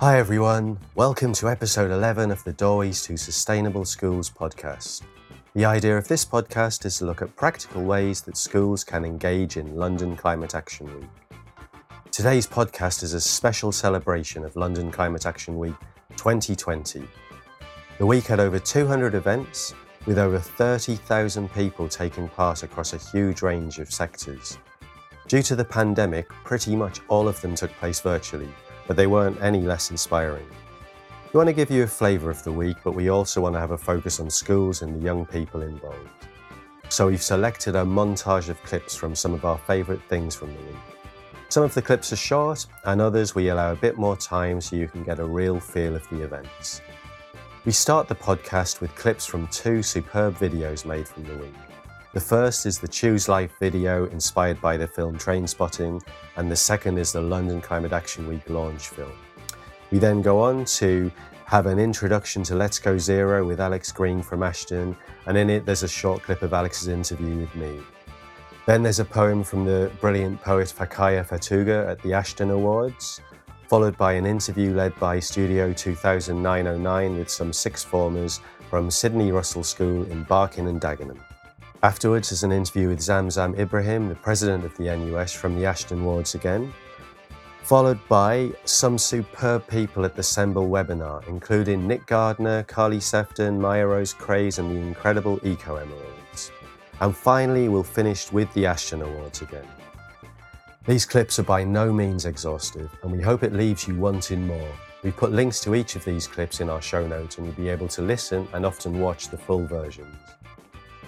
Hi, everyone. Welcome to episode 11 of the Doorways to Sustainable Schools podcast. The idea of this podcast is to look at practical ways that schools can engage in London Climate Action Week. Today's podcast is a special celebration of London Climate Action Week 2020. The week had over 200 events, with over 30,000 people taking part across a huge range of sectors. Due to the pandemic, pretty much all of them took place virtually, but they weren't any less inspiring. We want to give you a flavour of the week, but we also want to have a focus on schools and the young people involved. So we've selected a montage of clips from some of our favourite things from the week. Some of the clips are short, and others we allow a bit more time so you can get a real feel of the events. We start the podcast with clips from two superb videos made from the week. The first is the Choose Life video inspired by the film Trainspotting, and the second is the London Climate Action Week launch film. We then go on to have an introduction to Let's Go Zero with Alex Green from Ashden, and in it there's a short clip of Alex's interview with me. Then there's a poem from the brilliant poet Rakaya Fetuga at the Ashden Awards, followed by an interview led by Studio 2909 with some sixth formers from Sydney Russell School in Barking and Dagenham. Afterwards is an interview with Zamzam Ibrahim, the president of the NUS from the Ashden Awards again, followed by some superb people at the Semble webinar, including Nick Gardner, Carley Sefton, Mya-Rose Craig, and the incredible Eco Emeralds. And finally, we'll finish with the Ashden Awards again. These clips are by no means exhaustive, and we hope it leaves you wanting more. We've put links to each of these clips in our show notes, and you'll be able to listen and often watch the full versions.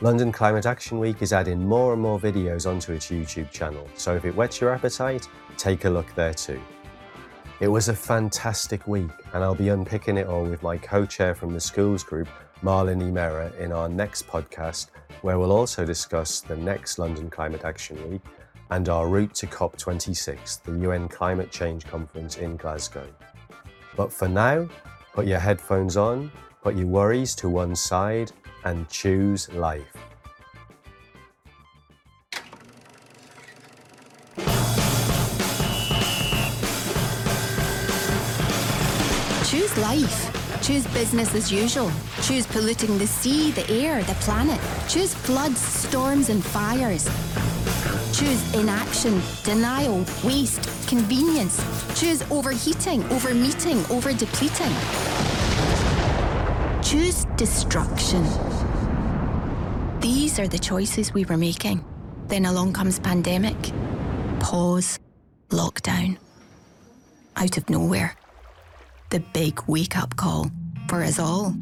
London Climate Action Week is adding more and more videos onto its YouTube channel, so if it whets your appetite, take a look there too. It was a fantastic week, and I'll be unpicking it all with my co chair from the schools group, Marlon Imera, in our next podcast, where we'll also discuss the next London Climate Action Week and our route to COP26, the UN Climate Change Conference in Glasgow. But for now, put your headphones on, put your worries to one side, and choose life. Choose life. Choose business as usual. Choose polluting the sea, the air, the planet. Choose floods, storms, and fires. Choose inaction, denial, waste, convenience. Choose overheating, overmeeting, over depleting. Choose destruction. These are the choices we were making. Then along comes pandemic. Pause. Lockdown. Out of nowhere. The big wake up call for us all.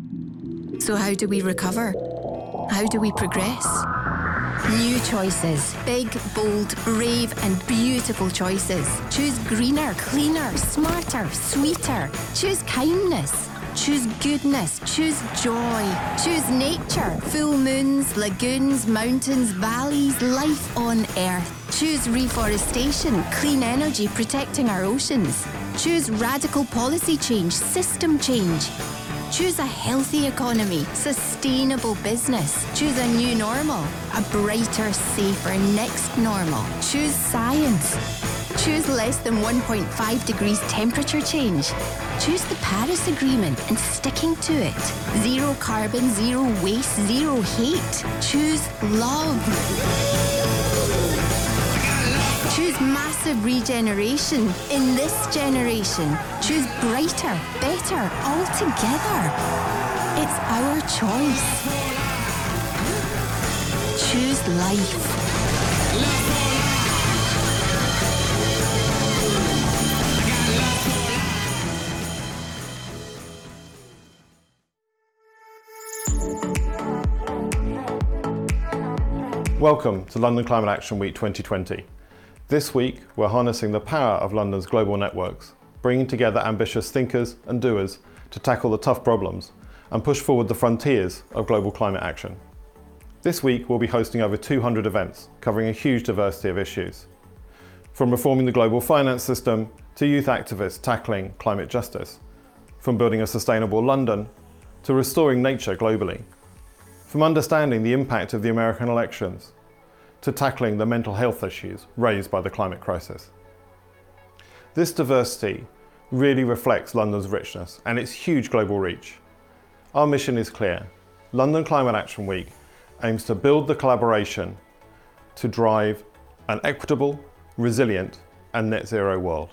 So, how do we recover? How do we progress? New choices. Big, bold, brave, and beautiful choices. Choose greener, cleaner, smarter, sweeter. Choose kindness. Choose goodness. Choose joy. Choose nature. Full moons, lagoons, mountains, valleys, life on earth. Choose reforestation, clean energy protecting our oceans. Choose radical policy change, system change. Choose a healthy economy, sustainable business. Choose a new normal, a brighter, safer next normal. Choose science. Choose less than 1.5 degrees temperature change. Choose the Paris Agreement and sticking to it. Zero carbon, zero waste, zero hate. Choose love. Choose massive regeneration in this generation. Choose brighter, better, all together. It's our choice. Choose life. Welcome to London Climate Action Week 2020. This week, we're harnessing the power of London's global networks, bringing together ambitious thinkers and doers to tackle the tough problems and push forward the frontiers of global climate action. This week, we'll be hosting over 200 events covering a huge diversity of issues. From reforming the global finance system to youth activists tackling climate justice, from building a sustainable London to restoring nature globally, from understanding the impact of the American elections to tackling the mental health issues raised by the climate crisis. This diversity really reflects London's richness and its huge global reach. Our mission is clear. London Climate Action Week aims to build the collaboration to drive an equitable, resilient, and net zero world.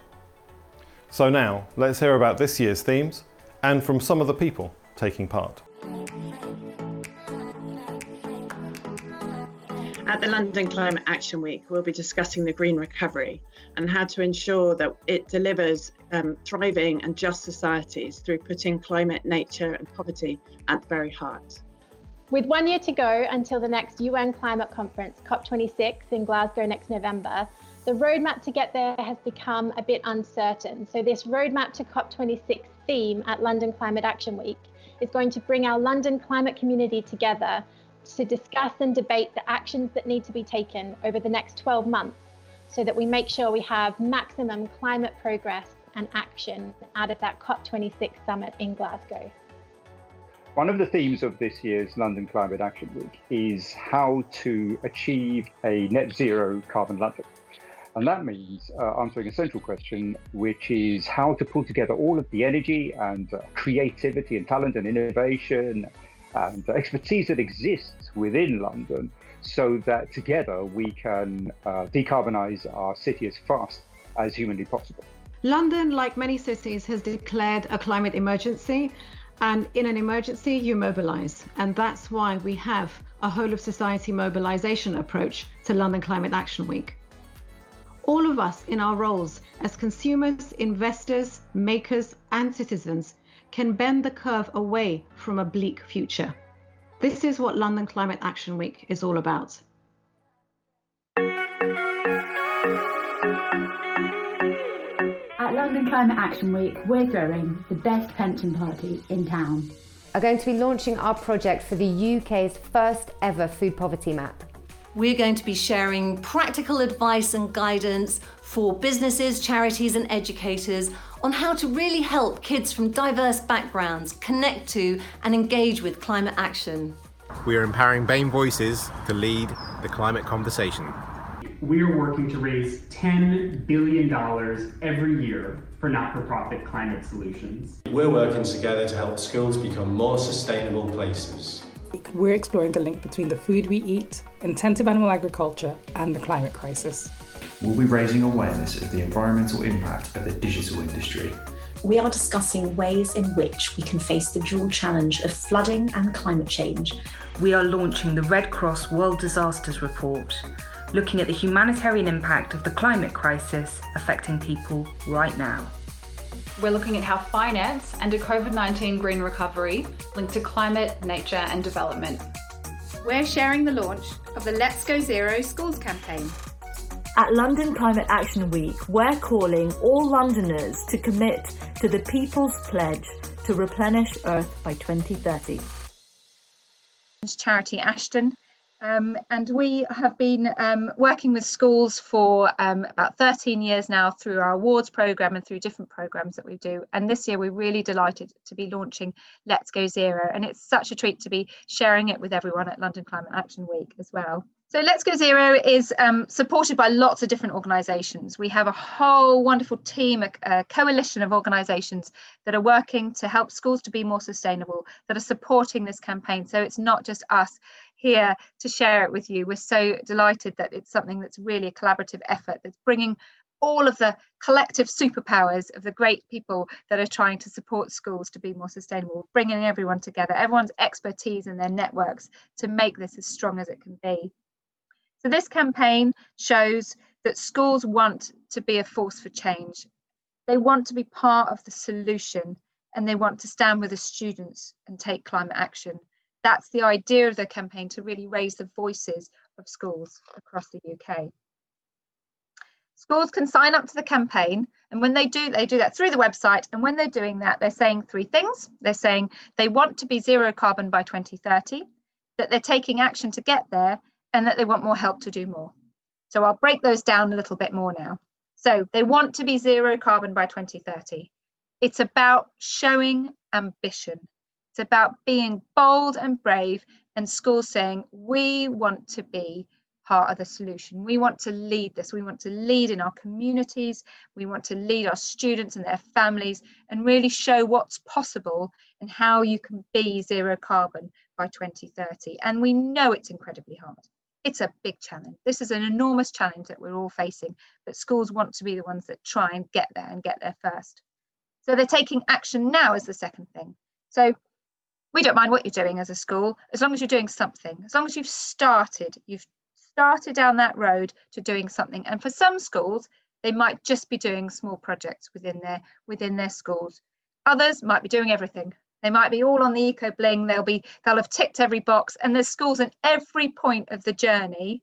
So now, let's hear about this year's themes and from some of the people taking part. At the London Climate Action Week, we'll be discussing the green recovery and how to ensure that it delivers um, thriving and just societies through putting climate, nature, and poverty at the very heart. With one year to go until the next UN climate conference, COP26 in Glasgow next November, the roadmap to get there has become a bit uncertain. So, this roadmap to COP26 theme at London Climate Action Week is going to bring our London climate community together to discuss and debate the actions that need to be taken over the next 12 months so that we make sure we have maximum climate progress and action out of that COP26 summit in Glasgow. One of the themes of this year's London Climate Action Week is how to achieve a net zero carbon London. And that means uh, answering a central question, which is how to pull together all of the energy and uh, creativity and talent and innovation and expertise that exists within London so that together we can uh, decarbonize our city as fast as humanly possible. London, like many cities, has declared a climate emergency. And in an emergency, you mobilize. And that's why we have a whole of society mobilization approach to London Climate Action Week. All of us in our roles as consumers, investors, makers, and citizens can bend the curve away from a bleak future. This is what London Climate Action Week is all about. At London Climate Action Week, we're throwing the best pension party in town. Are going to be launching our project for the UK's first ever food poverty map. We're going to be sharing practical advice and guidance for businesses, charities, and educators on how to really help kids from diverse backgrounds connect to and engage with climate action. We are empowering BAME voices to lead the climate conversation. We are working to raise $10 billion every year for not for profit climate solutions. We're working together to help schools become more sustainable places. We're exploring the link between the food we eat, intensive animal agriculture, and the climate crisis we'll be raising awareness of the environmental impact of the digital industry. We are discussing ways in which we can face the dual challenge of flooding and climate change. We are launching the Red Cross World Disasters Report, looking at the humanitarian impact of the climate crisis affecting people right now. We're looking at how finance and a COVID 19 green recovery link to climate, nature, and development. We're sharing the launch of the Let's Go Zero Schools campaign at London Climate Action Week, we're calling all Londoners to commit to the People's Pledge to replenish Earth by 2030. Charity Ashden, um, and we have been um, working with schools for um, about 13 years now through our awards program and through different programs that we do. And this year we're really delighted to be launching Let's Go Zero. And it's such a treat to be sharing it with everyone at London Climate Action Week as well. So Let's Go Zero is um, supported by lots of different organisations. We have a whole wonderful team, a, a, coalition of organisations that are working to help schools to be more sustainable, that are supporting this campaign. So it's not just us here to share it with you. We're so delighted that it's something that's really a collaborative effort that's bringing all of the collective superpowers of the great people that are trying to support schools to be more sustainable, bringing everyone together, everyone's expertise and their networks to make this as strong as it can be. So this campaign shows that schools want to be a force for change. They want to be part of the solution and they want to stand with the students and take climate action. That's the idea of the campaign to really raise the voices of schools across the UK. Schools can sign up to the campaign, and when they do, they do that through the website. And when they're doing that, they're saying three things. They're saying they want to be zero carbon by 2030, that they're taking action to get there, and that they want more help to do more. So I'll break those down a little bit more now. So they want to be zero carbon by 2030. It's about showing ambition. It's about being bold and brave and schools saying, we want to be part of the solution. We want to lead this. We want to lead in our communities. We want to lead our students and their families and really show what's possible and how you can be zero carbon by 2030. And we know it's incredibly hard. It's a big challenge. This is an enormous challenge that we're all facing, but schools want to be the ones that try and get there and get there first. So they're taking action now as the second thing. So we don't mind what you're doing as a school, as long as you're doing something, as long as you've started, you've started down that road to doing something. And for some schools, they might just be doing small projects within their within their schools. Others might be doing everything. They might be all on the eco bling. They'll be they'll have ticked every box, and there's schools in every point of the journey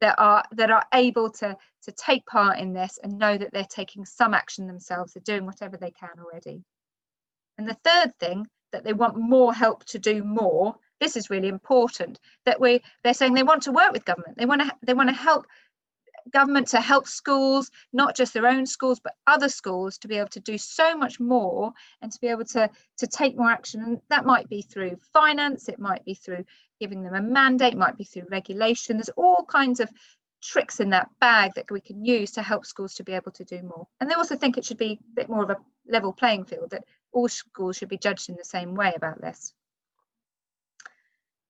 that are that are able to to take part in this and know that they're taking some action themselves. They're doing whatever they can already. And the third thing that they want more help to do more this is really important that we they're saying they want to work with government they want to they want to help government to help schools not just their own schools but other schools to be able to do so much more and to be able to to take more action. And that might be through finance it might be through giving them a mandate might be through regulation. There's all kinds of tricks in that bag that we can use to help schools to be able to do more. And they also think it should be a bit more of a level playing field that all schools should be judged in the same way about this.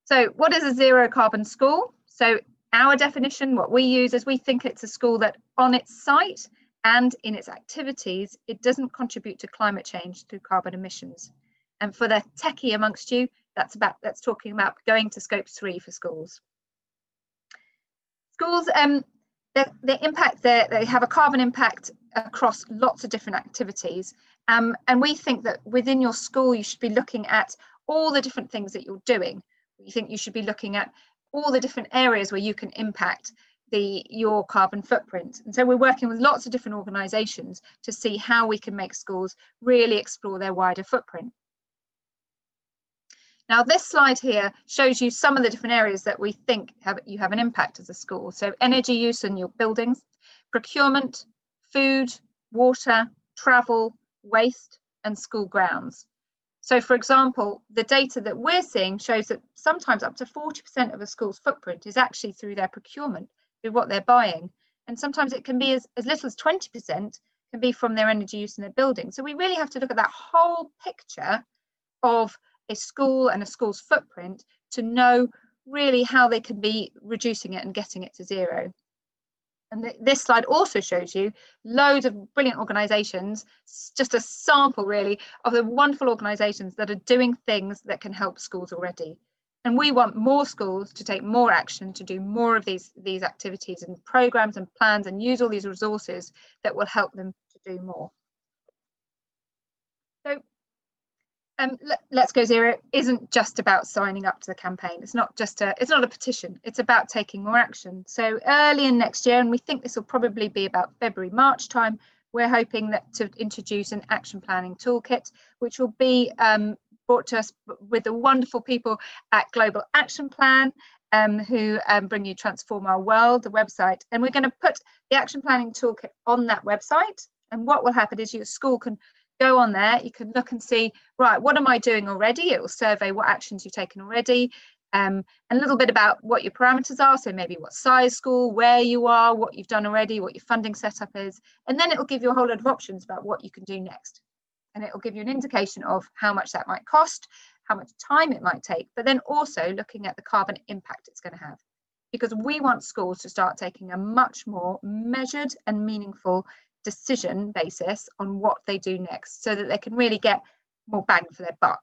So what is a zero carbon school? So our definition, what we use is we think it's a school that on its site and in its activities, it doesn't contribute to climate change through carbon emissions. And for the techie amongst you, that's about that's talking about going to scope three for schools. Schools, um, the, impact they, they have a carbon impact across lots of different activities. Um, and we think that within your school, you should be looking at all the different things that you're doing you think you should be looking at all the different areas where you can impact the your carbon footprint. And so we're working with lots of different organizations to see how we can make schools really explore their wider footprint. Now this slide here shows you some of the different areas that we think have you have an impact as a school. So energy use in your buildings procurement food water travel waste and school grounds so, for example, the data that we're seeing shows that sometimes up to 40% of a school's footprint is actually through their procurement, through what they're buying. And sometimes it can be as, as little as 20% can be from their energy use in their building. So we really have to look at that whole picture of a school and a school's footprint to know really how they can be reducing it and getting it to zero. And th this slide also shows you loads of brilliant organisations, just a sample really of the wonderful organisations that are doing things that can help schools already. And we want more schools to take more action, to do more of these, these activities and programmes and plans and use all these resources that will help them to do more. So um, Let's Go Zero isn't just about signing up to the campaign. It's not just a, it's not a petition. It's about taking more action. So early in next year, and we think this will probably be about February, March time, we're hoping that to introduce an action planning toolkit, which will be um, brought to us with the wonderful people at Global Action Plan, um, who um, bring you Transform Our World, the website. And we're going to put the action planning toolkit on that website. And what will happen is your school can go on there, you can look and see, right, what am I doing already? It will survey what actions you've taken already, um, and a little bit about what your parameters are. So maybe what size school, where you are, what you've done already, what your funding setup is. And then it will give you a whole lot of options about what you can do next. And it will give you an indication of how much that might cost, how much time it might take, but then also looking at the carbon impact it's going to have. Because we want schools to start taking a much more measured and meaningful decision basis on what they do next so that they can really get more bang for their buck.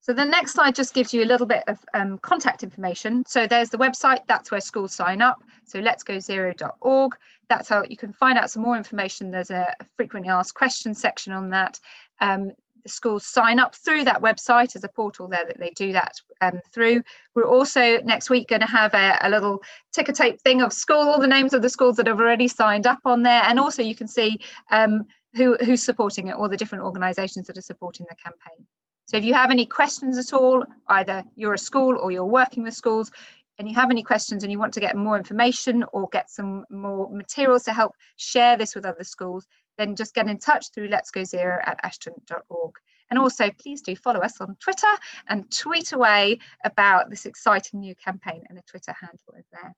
So the next slide just gives you a little bit of um, contact information. So there's the website, that's where schools sign up. So let's go zero.org. That's how you can find out some more information. There's a frequently asked questions section on that. Um, schools sign up through that website as a portal there that they do that um, through. We're also next week going to have a, a, little ticker tape thing of school, all the names of the schools that have already signed up on there. And also you can see um, who, who's supporting it, all the different organisations that are supporting the campaign. So if you have any questions at all, either you're a school or you're working with schools, and you have any questions and you want to get more information or get some more materials to help share this with other schools, then just get in touch through Let's Go Zero at ashden.org. And also, please do follow us on Twitter and tweet away about this exciting new campaign, and the Twitter handle is there.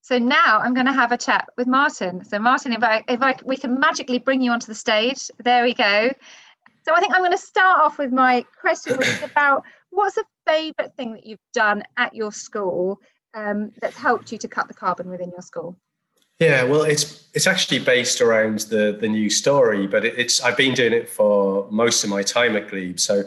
So now I'm going to have a chat with Martin. So Martin, if I if I we can magically bring you onto the stage, there we go. So I think I'm going to start off with my question, which is about what's the favourite thing that you've done at your school um, that's helped you to cut the carbon within your school? Yeah, well, it's it's actually based around the the new story, but it, it's I've been doing it for most of my time at Glebe. So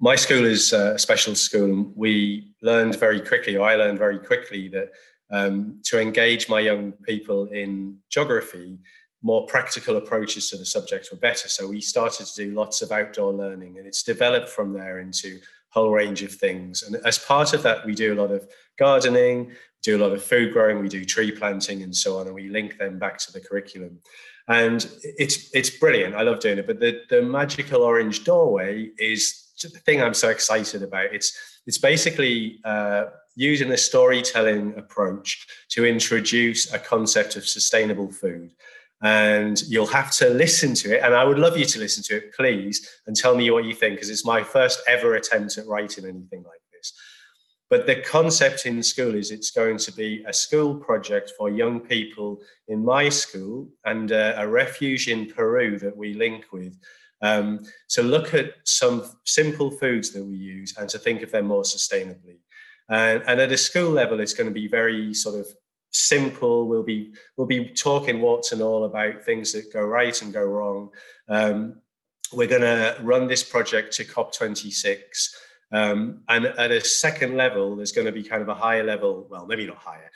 my school is a special school, and we learned very quickly, or I learned very quickly that um, to engage my young people in geography, more practical approaches to the subject were better. So we started to do lots of outdoor learning, and it's developed from there into whole range of things. And as part of that, we do a lot of gardening, do a lot of food growing, we do tree planting, and so on, and we link them back to the curriculum. And it's it's brilliant. I love doing it. But the the magical orange doorway is the thing I'm so excited about. It's it's basically uh, using a storytelling approach to introduce a concept of sustainable food. And you'll have to listen to it. And I would love you to listen to it, please, and tell me what you think, because it's my first ever attempt at writing anything like this. But the concept in school is it's going to be a school project for young people in my school and uh, a refuge in Peru that we link with um, to look at some simple foods that we use and to think of them more sustainably. And, and at a school level, it's going to be very sort of simple. We'll be we'll be talking what's and all about things that go right and go wrong. Um, we're going to run this project to COP26. Um, and at a second level, there's going to be kind of a higher level, well, maybe not higher,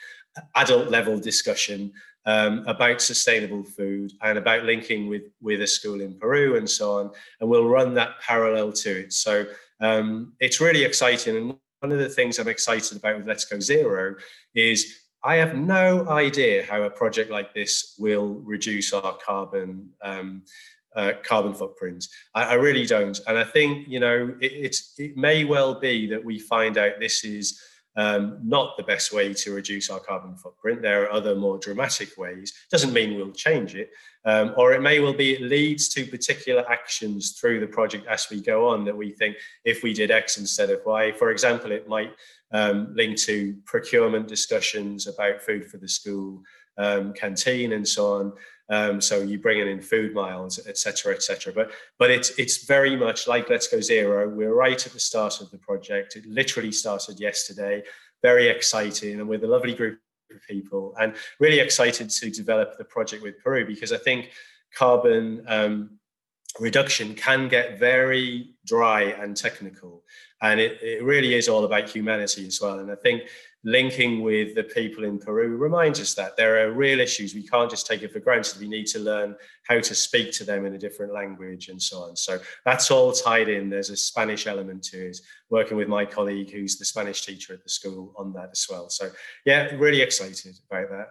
adult level discussion um, about sustainable food and about linking with with a school in Peru and so on. And we'll run that parallel to it. So um, it's really exciting. And one of the things I'm excited about with Let's Go Zero is I have no idea how a project like this will reduce our carbon um, uh, carbon footprint. I, I, really don't, and I think you know it, it may well be that we find out this is um, not the best way to reduce our carbon footprint. There are other more dramatic ways. Doesn't mean we'll change it, um, or it may well be it leads to particular actions through the project as we go on that we think if we did X instead of Y. For example, it might um, link to procurement discussions about food for the school um, canteen and so on. Um, so you bring in food miles, etc., etc. But but it's it's very much like Let's Go Zero. We're right at the start of the project. It literally started yesterday. Very exciting, and with a lovely group of people, and really excited to develop the project with Peru because I think carbon um, reduction can get very dry and technical, and it, it really is all about humanity as well. And I think linking with the people in Peru reminds us that there are real issues. We can't just take it for granted. We need to learn how to speak to them in a different language and so on. So that's all tied in. There's a Spanish element to it, working with my colleague who's the Spanish teacher at the school on that as well. So yeah, really excited about that.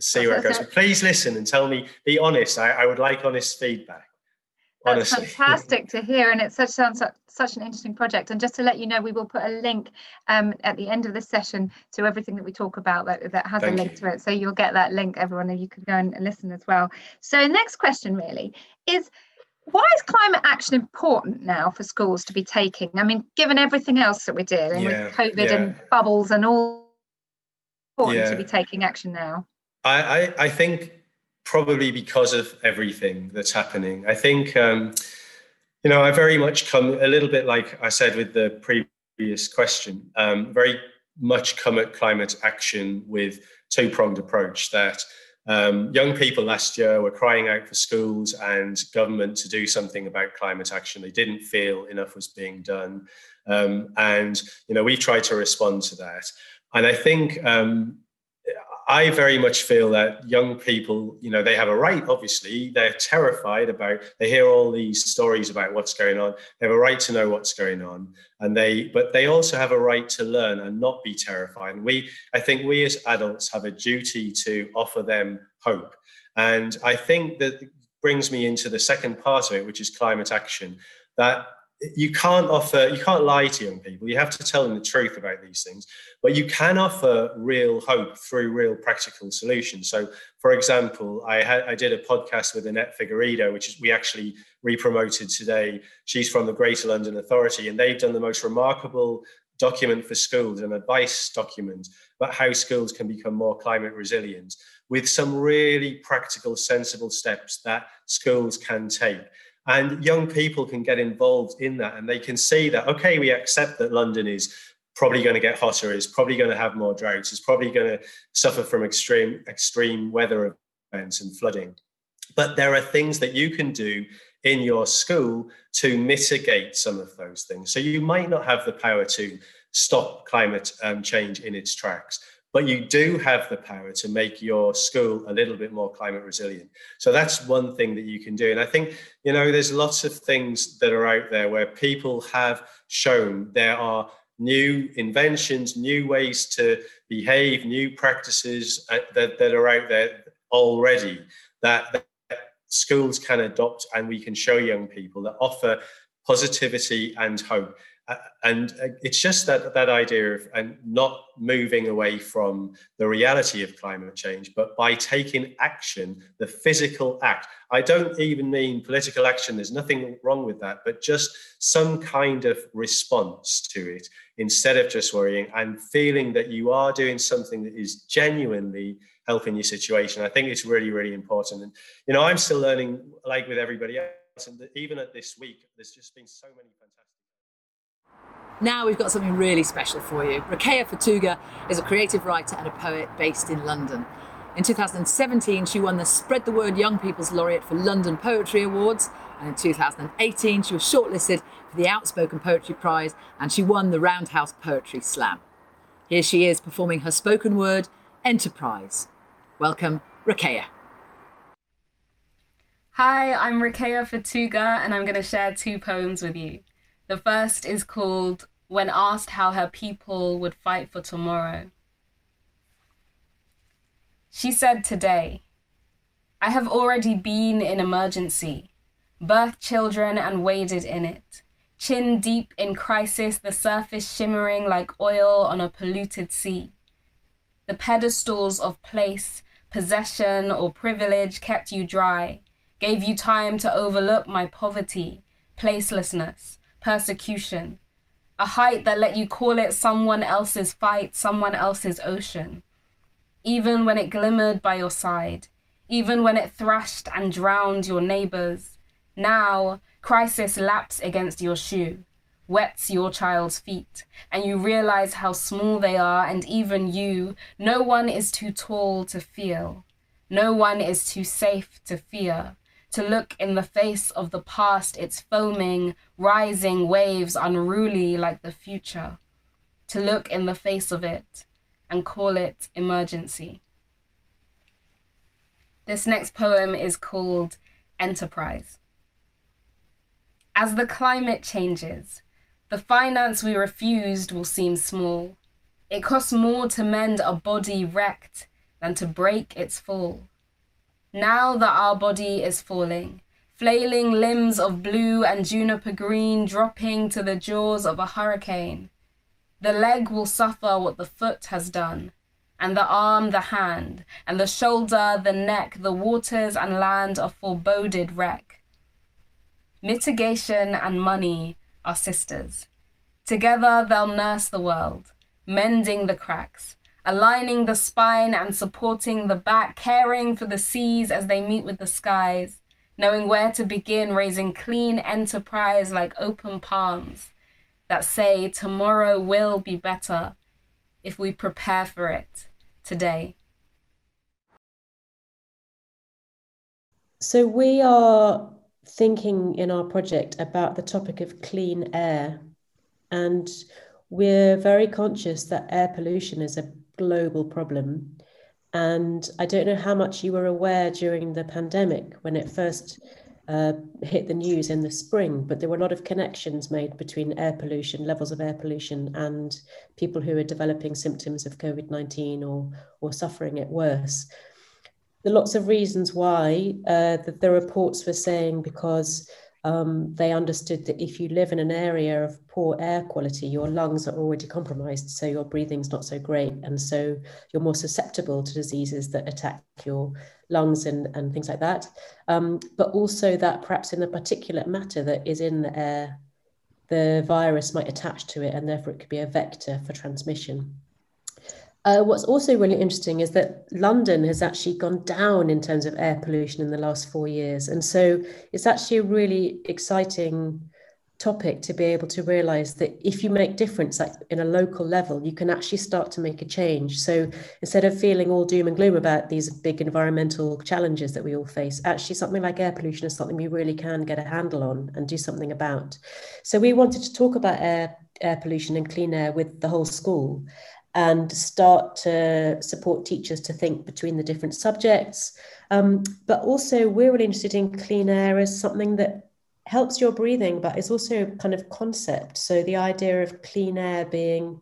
See where it goes. But please listen and tell me, be honest. I, I would like honest feedback. That's Honestly. fantastic to hear, and it such sounds like such an interesting project. And just to let you know, we will put a link um, at the end of the session to everything that we talk about that, that has Thank a link you. to it. So you'll get that link, everyone, and you can go and listen as well. So next question really is why is climate action important now for schools to be taking? I mean, given everything else that we're doing yeah, with COVID yeah. and bubbles and all, important yeah. to be taking action now. I, I, I think probably because of everything that's happening. I think, um, you know, I very much come a little bit like I said with the previous question, um, very much come at climate action with two pronged approach that. Um, young people last year were crying out for schools and government to do something about climate action. They didn't feel enough was being done, um, and you know we tried to respond to that. And I think um, I very much feel that young people, you know, they have a right, obviously, they're terrified about, they hear all these stories about what's going on. They have a right to know what's going on. And they, but they also have a right to learn and not be terrified. And we, I think we as adults have a duty to offer them hope. And I think that brings me into the second part of it, which is climate action, that you can't offer, you can't lie to young people. You have to tell them the truth about these things, but you can offer real hope through real practical solutions. So, for example, I had I did a podcast with Annette Figueiredo, which is we actually re-promoted today. She's from the Greater London Authority, and they've done the most remarkable document for schools, an advice document about how schools can become more climate resilient, with some really practical, sensible steps that schools can take. And young people can get involved in that and they can see that, okay, we accept that London is probably going to get hotter, is probably going to have more droughts, is probably going to suffer from extreme, extreme weather events and flooding. But there are things that you can do in your school to mitigate some of those things. So you might not have the power to stop climate um, change in its tracks, but you do have the power to make your school a little bit more climate resilient. So that's one thing that you can do. And I think, you know, there's lots of things that are out there where people have shown there are new inventions, new ways to behave, new practices uh, that, that are out there already that, that schools can adopt and we can show young people that offer positivity and hope and uh, it's just that that idea of and not moving away from the reality of climate change but by taking action the physical act. I don't even mean political action there's nothing wrong with that but just some kind of response to it instead of just worrying and feeling that you are doing something that is genuinely helping your situation. I think it's really really important. And you know i'm still learning like with everybody else and even at this week there's just been so many fantastic now we've got something really special for you. Rakaya Fetuga is a creative writer and a poet based in London. In 2017, she won the Spread the Word Young People's Laureate for London Poetry Awards. And in 2018, she was shortlisted for the Outspoken Poetry Prize and she won the Roundhouse Poetry Slam. Here she is performing her spoken word, Enterprise. Welcome, Rakaya. Hi, I'm Rakaya Fetuga, and I'm going to share two poems with you. The first is called when asked how her people would fight for tomorrow. She said today, I have already been in emergency, birthed children and waded in it, chin deep in crisis, the surface shimmering like oil on a polluted sea. The pedestals of place, possession, or privilege kept you dry, gave you time to overlook my poverty, placelessness, persecution, a height that let you call it someone else's fight, someone else's ocean. Even when it glimmered by your side, even when it thrashed and drowned your neighbors, now crisis laps against your shoe, wets your child's feet, and you realize how small they are, and even you, no one is too tall to feel, no one is too safe to fear to look in the face of the past, its foaming, rising waves unruly like the future, to look in the face of it and call it emergency. This next poem is called Enterprise. As the climate changes, the finance we refused will seem small. It costs more to mend a body wrecked than to break its fall. Now that our body is falling, flailing limbs of blue and juniper green dropping to the jaws of a hurricane. The leg will suffer what the foot has done, and the arm the hand, and the shoulder the neck, the waters and land a foreboded wreck. Mitigation and money are sisters. Together they'll nurse the world, mending the cracks, aligning the spine and supporting the back, caring for the seas as they meet with the skies, knowing where to begin raising clean enterprise like open palms that say tomorrow will be better if we prepare for it today. So, we are thinking in our project about the topic of clean air, and we're very conscious that air pollution is a global problem. And I don't know how much you were aware during the pandemic when it first uh, hit the news in the spring, but there were a lot of connections made between air pollution, levels of air pollution, and people who are developing symptoms of COVID 19 or, or suffering it worse. There are lots of reasons why. Uh, the, the reports were saying because um, they understood that if you live in an area of poor air quality, your lungs are already compromised, so your breathing's not so great. And so you're more susceptible to diseases that attack your lungs and, and things like that. Um, but also that perhaps in the particulate matter that is in the air, the virus might attach to it and therefore it could be a vector for transmission. Uh, what's also really interesting is that London has actually gone down in terms of air pollution in the last four years. And so it's actually a really exciting topic to be able to realize that if you make difference like in a local level you can actually start to make a change. So instead of feeling all doom and gloom about these big environmental challenges that we all face actually something like air pollution is something we really can get a handle on and do something about. So we wanted to talk about air air pollution and clean air with the whole school and start to support teachers to think between the different subjects. Um, but also, we're really interested in clean air as something that helps your breathing, but it's also a kind of concept. So, the idea of clean air being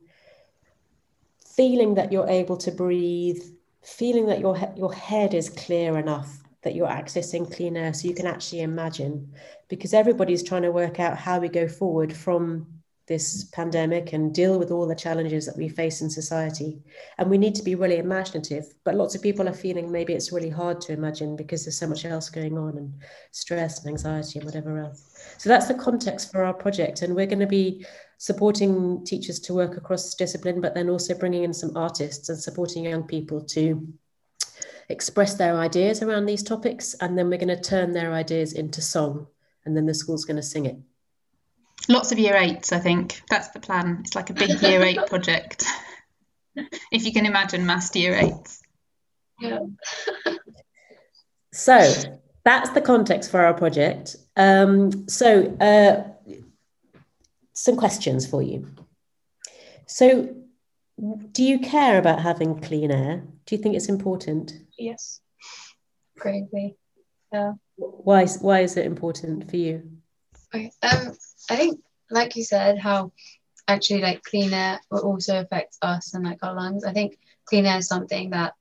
feeling that you're able to breathe, feeling that your, your head is clear enough that you're accessing clean air so you can actually imagine because everybody's trying to work out how we go forward from this pandemic and deal with all the challenges that we face in society. And we need to be really imaginative. But lots of people are feeling maybe it's really hard to imagine because there's so much else going on and stress and anxiety and whatever else. So that's the context for our project. And we're going to be supporting teachers to work across discipline, but then also bringing in some artists and supporting young people to express their ideas around these topics. And then we're going to turn their ideas into song. And then the school's going to sing it lots of year eights, I think. That's the plan. It's like a big year eight project. if you can imagine mass year eights. Yeah. so that's the context for our project. Um, so uh, some questions for you. So do you care about having clean air? Do you think it's important? Yes, greatly. Yeah. Why, why is it important for you? Okay. Um, I think, like you said, how actually like clean air will also affect us and like our lungs. I think clean air is something that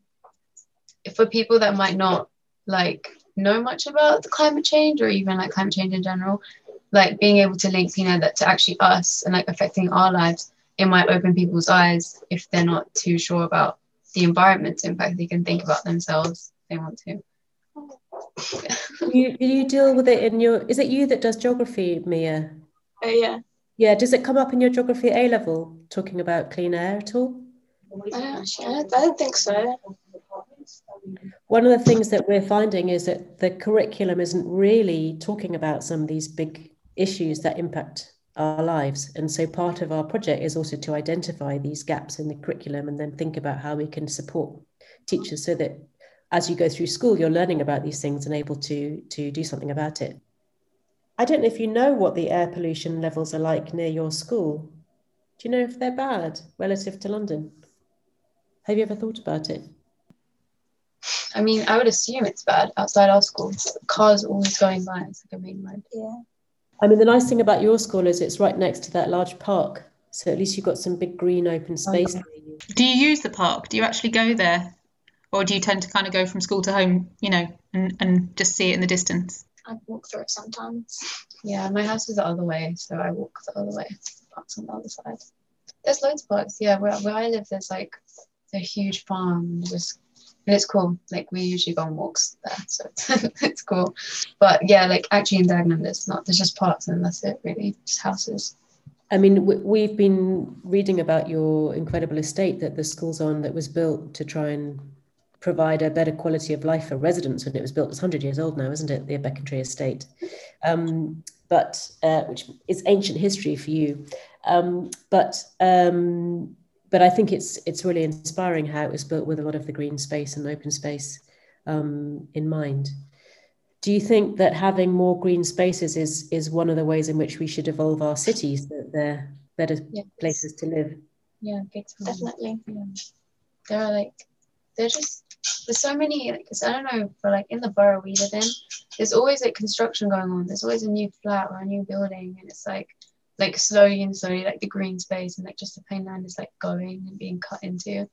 for people that might not like know much about the climate change or even like climate change in general, like being able to link clean air that to actually us and like affecting our lives, it might open people's eyes if they're not too sure about the environment's impact. They can think about themselves if they want to. you, you deal with it in your is it you that does geography mia uh, yeah. Yeah. Does it come up in your geography A level talking about clean air at all? Uh, I don't think so. One of the things that we're finding is that the curriculum isn't really talking about some of these big issues that impact our lives. And so part of our project is also to identify these gaps in the curriculum and then think about how we can support teachers so that as you go through school, you're learning about these things and able to, to do something about it. I don't know if you know what the air pollution levels are like near your school. Do you know if they're bad relative to London? Have you ever thought about it? I mean, I would assume it's bad outside our school. Cars always going by. It's like a main road. Yeah. I mean, the nice thing about your school is it's right next to that large park. So at least you've got some big green open oh, space. Oh. Do you use the park? Do you actually go there? Or do you tend to kind of go from school to home, you know, and, and just see it in the distance? I walk through it sometimes. Yeah, my house is the other way, so I walk the other way. Parks on the other side. There's loads of parks. Yeah, where, where I live, there's like a huge farm. Just and it's cool. Like we usually go on walks there, so it's, it's cool. But yeah, like actually in Dagenham, there's not. There's just parks, and that's it. Really, just houses. I mean, we've been reading about your incredible estate that the school's on that was built to try and provide a better quality of life for residents when it was built. It's 100 years old now, isn't it? The Becontree Estate, um, but uh, which is ancient history for you. Um, but um, but I think it's it's really inspiring how it was built with a lot of the green space and open space um, in mind. Do you think that having more green spaces is is one of the ways in which we should evolve our cities that they're better yes. places to live? Yeah, definitely. Yeah. There are like they're just there's so many like I don't know for like in the borough we live in there's always like construction going on there's always a new flat or a new building and it's like like slowly and slowly like the green space and like just the plain land is like going and being cut into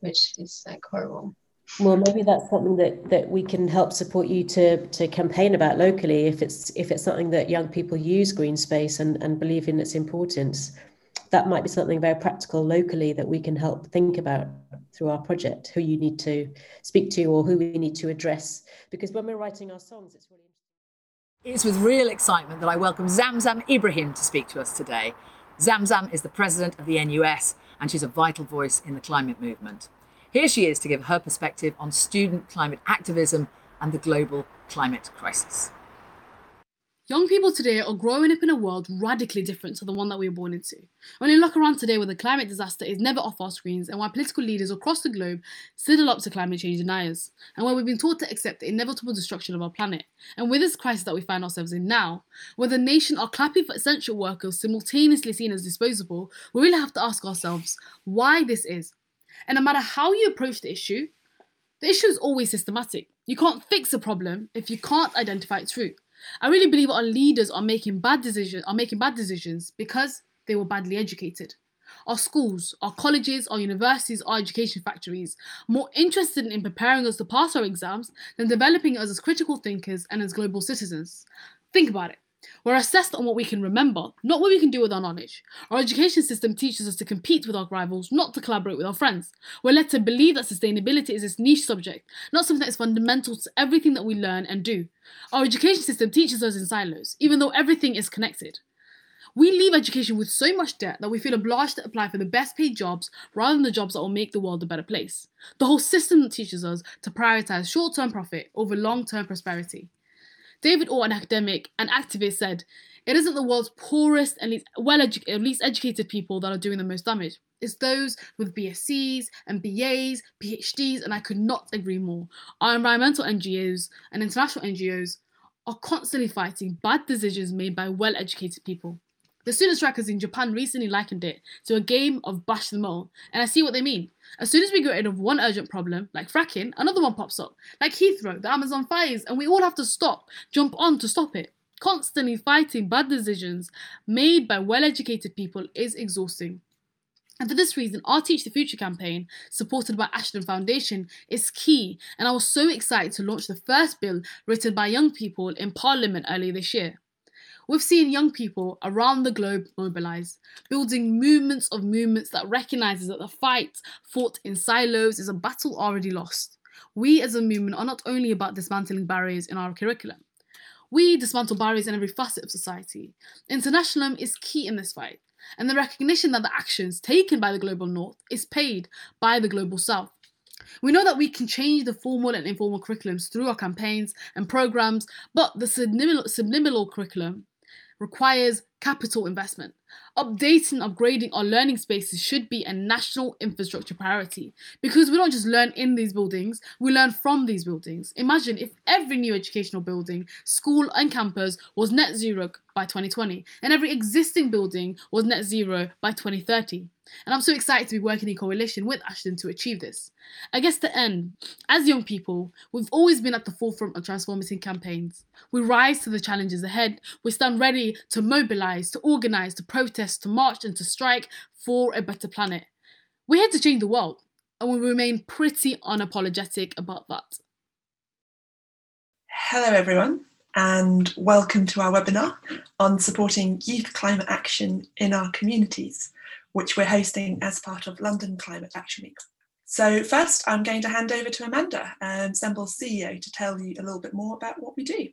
which is like horrible Well, maybe that's something that, that we can help support you to to campaign about locally if it's if it's something that young people use green space and, and believe in its importance. That might be something very practical locally that we can help think about through our project, who you need to speak to or who we need to address. Because when we're writing our songs, it's really. It's with real excitement that I welcome Zamzam Ibrahim to speak to us today. Zamzam is the president of the NUS and she's a vital voice in the climate movement. Here she is to give her perspective on student climate activism and the global climate crisis. Young people today are growing up in a world radically different to the one that we were born into. When you look around today where the climate disaster is never off our screens and why political leaders across the globe sidle up to climate change deniers, and where we've been taught to accept the inevitable destruction of our planet. And with this crisis that we find ourselves in now, where the nation are clapping for essential workers simultaneously seen as disposable, we really have to ask ourselves why this is. And no matter how you approach the issue, the issue is always systematic. You can't fix a problem if you can't identify its root. I really believe our leaders are making bad decisions are making bad decisions because they were badly educated. Our schools, our colleges, our universities, our education factories more interested in preparing us to pass our exams than developing us as critical thinkers and as global citizens. Think about it. We're assessed on what we can remember, not what we can do with our knowledge. Our education system teaches us to compete with our rivals, not to collaborate with our friends. We're led to believe that sustainability is this niche subject, not something that is fundamental to everything that we learn and do. Our education system teaches us in silos, even though everything is connected. We leave education with so much debt that we feel obliged to apply for the best paid jobs rather than the jobs that will make the world a better place. The whole system teaches us to prioritize short term profit over long term prosperity. David Orr, an academic and activist, said, It isn't the world's poorest and least well educated, uh, least educated people that are doing the most damage. It's those with BScs and BAs, PhDs, and I could not agree more. Our environmental NGOs and international NGOs are constantly fighting bad decisions made by well educated people. The student strikers in Japan recently likened it to a game of bash them all, and I see what they mean. As soon as we get rid of one urgent problem, like fracking, another one pops up, like Heathrow, the Amazon fires, and we all have to stop, jump on to stop it. Constantly fighting bad decisions made by well educated people is exhausting. And for this reason, our Teach the Future campaign, supported by Ashden Foundation, is key. And I was so excited to launch the first bill written by young people in Parliament earlier this year. We've seen young people around the globe mobilize, building movements of movements that recognizes that the fight fought in silos is a battle already lost. We as a movement are not only about dismantling barriers in our curriculum. We dismantle barriers in every facet of society. Internationalism is key in this fight, and the recognition that the actions taken by the global north is paid by the global south. We know that we can change the formal and informal curriculums through our campaigns and programs, but the subliminal, subliminal curriculum requires capital investment. Updating, upgrading our learning spaces should be a national infrastructure priority because we don't just learn in these buildings, we learn from these buildings. Imagine if every new educational building, school, and campus was net zero by 2020, and every existing building was net zero by 2030. And I'm so excited to be working in coalition with Ashden to achieve this. I guess to end, as young people, we've always been at the forefront of transformative campaigns. We rise to the challenges ahead. We stand ready to to organize, to protest, to march, and to strike for a better planet. We're here to change the world, and we remain pretty unapologetic about that. Hello, everyone, and welcome to our webinar on supporting youth climate action in our communities, which we're hosting as part of London Climate Action Week. So, first, I'm going to hand over to Amanda, um, Semble's CEO, to tell you a little bit more about what we do.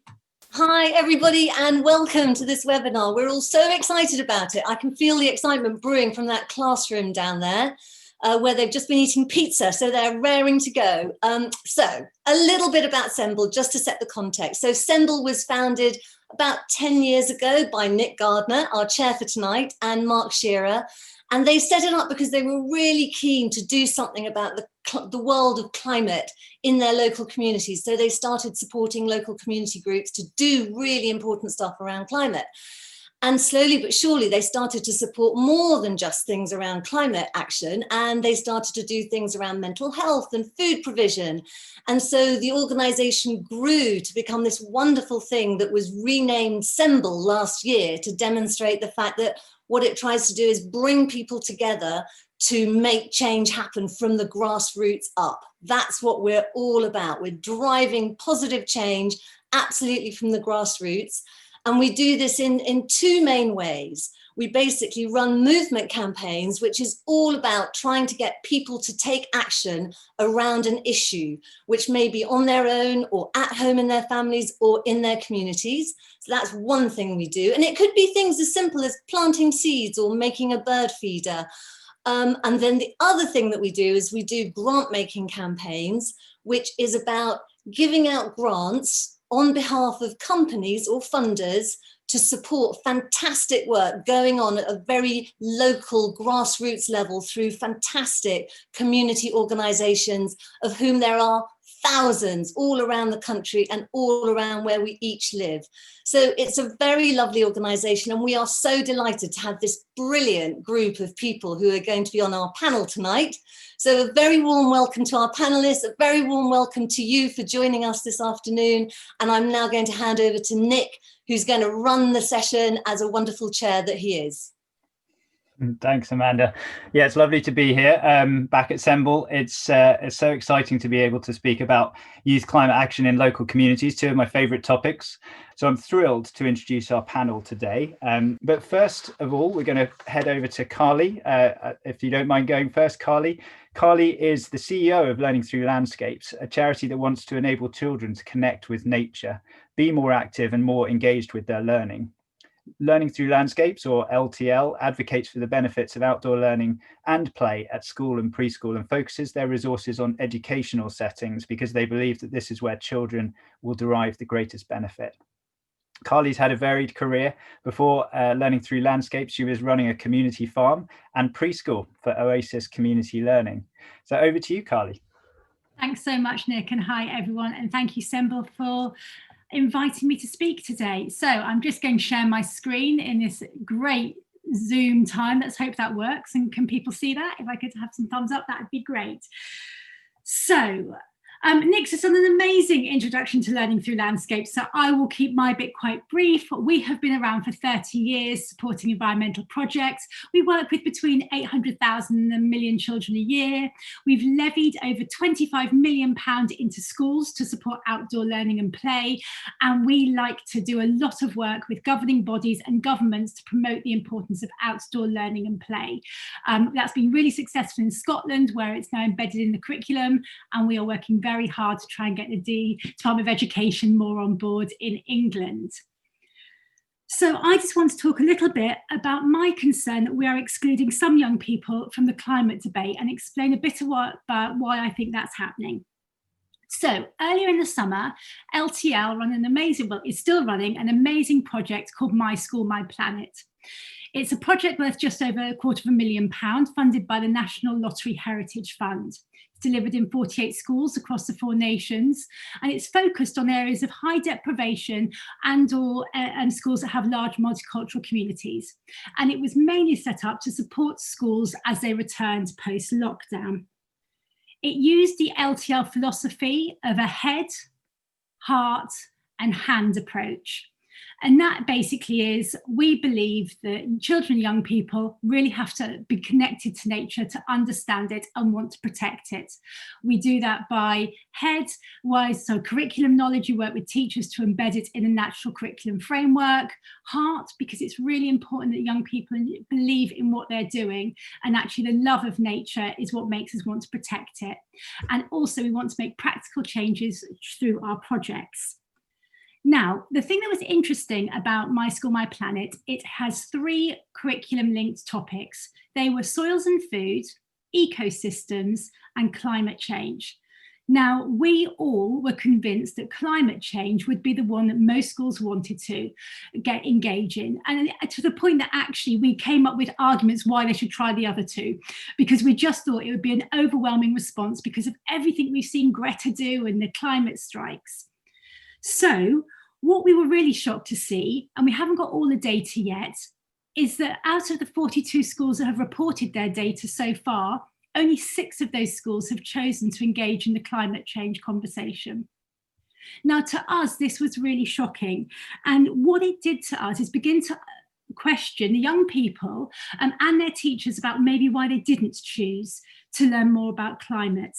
Hi, everybody, and welcome to this webinar. We're all so excited about it. I can feel the excitement brewing from that classroom down there. Uh, where they've just been eating pizza, so they're raring to go. Um, so, a little bit about Semble, just to set the context. So, Semble was founded about 10 years ago by Nick Gardner, our chair for tonight, and Mark Shearer. And they set it up because they were really keen to do something about the, the world of climate in their local communities. So they started supporting local community groups to do really important stuff around climate. And slowly but surely, they started to support more than just things around climate action, and they started to do things around mental health and food provision. And so the organization grew to become this wonderful thing that was renamed Semble last year to demonstrate the fact that what it tries to do is bring people together to make change happen from the grassroots up. That's what we're all about. We're driving positive change absolutely from the grassroots. And we do this in, in two main ways. We basically run movement campaigns, which is all about trying to get people to take action around an issue, which may be on their own or at home in their families or in their communities. So that's one thing we do. And it could be things as simple as planting seeds or making a bird feeder um, and then the other thing that we do is we do grant making campaigns, which is about giving out grants on behalf of companies or funders to support fantastic work going on at a very local grassroots level through fantastic community organizations of whom there are thousands all around the country and all around where we each live. So it's a very lovely organisation, and we are so delighted to have this brilliant group of people who are going to be on our panel tonight. So, a very warm welcome to our panelists, a very warm welcome to you for joining us this afternoon. And I'm now going to hand over to Nick, who's going to run the session as a wonderful chair that he is. Thanks, Amanda. Yeah, it's lovely to be here um, back at Semble. It's uh, it's so exciting to be able to speak about youth climate action in local communities, two of my favourite topics. So I'm thrilled to introduce our panel today. Um, but first of all, we're going to head over to Carley. Uh, uh, if you don't mind going first, Carley. Carley is the CEO of Learning Through Landscapes, a charity that wants to enable children to connect with nature, be more active and more engaged with their learning. Learning Through Landscapes, or LTL, advocates for the benefits of outdoor learning and play at school and preschool and focuses their resources on educational settings because they believe that this is where children will derive the greatest benefit. Carley's had a varied career. Before uh, learning through landscapes, she was running a community farm and preschool for Oasis Community Learning. So over to you, Carley. Thanks so much, Nick, and hi everyone, and thank you, Semble, for inviting me to speak today. So I'm just going to share my screen in this great Zoom time. Let's hope that works. And can people see that? If I could have some thumbs up, that'd be great. So um, has done an amazing introduction to learning through landscapes, so I will keep my bit quite brief. We have been around for 30 years supporting environmental projects. We work with between 800,000 and a million children a year. We've levied over 25 million pound into schools to support outdoor learning and play. And we like to do a lot of work with governing bodies and governments to promote the importance of outdoor learning and play. Um, that's been really successful in Scotland, where it's now embedded in the curriculum, and we are working very hard to try and get the Department of Education more on board in England. So I just want to talk a little bit about my concern that we are excluding some young people from the climate debate and explain a bit about why I think that's happening. So earlier in the summer, LTL ran an amazing, well, it's still running an amazing project called My School, My Planet. It's a project worth just over a quarter of a million pounds, funded by the National Lottery Heritage Fund delivered in 48 schools across the four nations. And it's focused on areas of high deprivation and or uh, and schools that have large multicultural communities. And it was mainly set up to support schools as they returned post lockdown it used the LTL philosophy of a head heart and hand approach and that basically is we believe that children and young people really have to be connected to nature to understand it and want to protect it. We do that by head wise, so curriculum knowledge, you work with teachers to embed it in a natural curriculum framework, heart, because it's really important that young people believe in what they're doing. And actually, the love of nature is what makes us want to protect it. And also, we want to make practical changes through our projects. Now, the thing that was interesting about My School, My Planet, it has three curriculum linked topics. They were soils and food, ecosystems, and climate change. Now, we all were convinced that climate change would be the one that most schools wanted to get engage in. And to the point that actually we came up with arguments why they should try the other two, because we just thought it would be an overwhelming response because of everything we've seen Greta do and the climate strikes. So, what we were really shocked to see, and we haven't got all the data yet, is that out of the 42 schools that have reported their data so far, only six of those schools have chosen to engage in the climate change conversation. Now, to us, this was really shocking. And what it did to us is begin to question the young people um, and their teachers about maybe why they didn't choose to learn more about climate.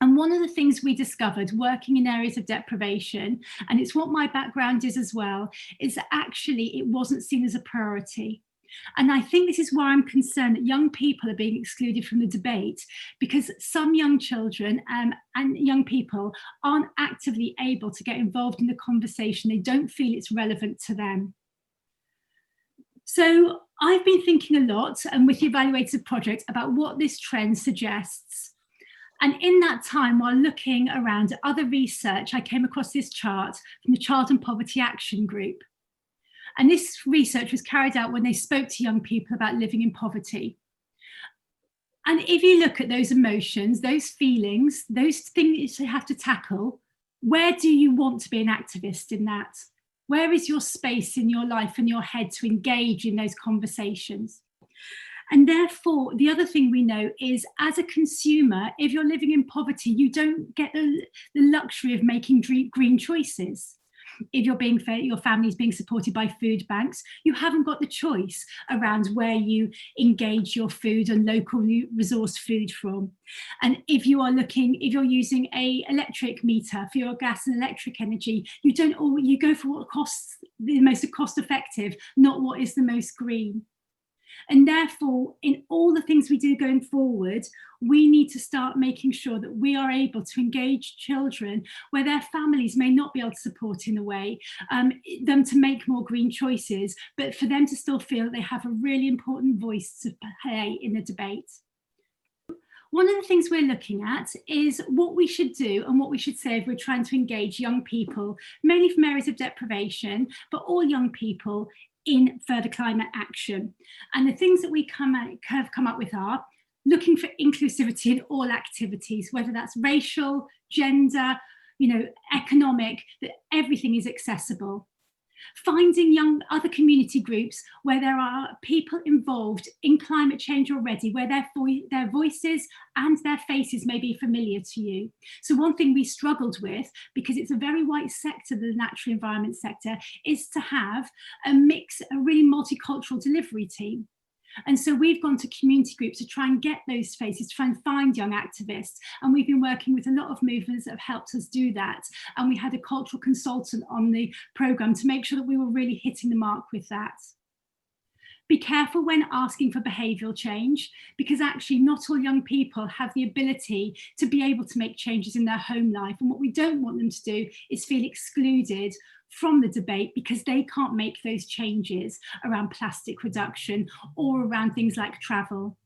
And one of the things we discovered working in areas of deprivation, and it's what my background is as well, is that actually it wasn't seen as a priority. And I think this is why I'm concerned that young people are being excluded from the debate because some young children um, and young people aren't actively able to get involved in the conversation. They don't feel it's relevant to them. So I've been thinking a lot and with the evaluated project about what this trend suggests. And in that time, while looking around at other research, I came across this chart from the Child and Poverty Action Group. And this research was carried out when they spoke to young people about living in poverty. And if you look at those emotions, those feelings, those things you have to tackle, where do you want to be an activist in that? Where is your space in your life and your head to engage in those conversations? And therefore, the other thing we know is as a consumer, if you're living in poverty, you don't get the, the luxury of making green choices. If you're being your family's being supported by food banks you haven't got the choice around where you engage your food and local resource food from. And if you are looking if you're using a electric meter for your gas and electric energy you don't all you go for what costs the most cost effective not what is the most green and therefore, in all the things we do going forward, we need to start making sure that we are able to engage children where their families may not be able to support in a way, um, them to make more green choices, but for them to still feel that they have a really important voice to play in the debate. One of the things we're looking at is what we should do and what we should say if we're trying to engage young people, mainly from areas of deprivation, but all young people in further climate action. And the things that we come at, have come up with are looking for inclusivity in all activities, whether that's racial, gender, you know, economic, that everything is accessible finding young other community groups where there are people involved in climate change already, where their, vo- their voices and their faces may be familiar to you. So one thing we struggled with, because it's a very white sector, the natural environment sector, is to have a mix, a really multicultural delivery team. And so we've gone to community groups to try and get those faces, to try and find young activists. And we've been working with a lot of movements that have helped us do that. And we had a cultural consultant on the programme to make sure that we were really hitting the mark with that. Be careful when asking for behavioural change because actually not all young people have the ability to be able to make changes in their home life. And what we don't want them to do is feel excluded from the debate because they can't make those changes around plastic reduction or around things like travel.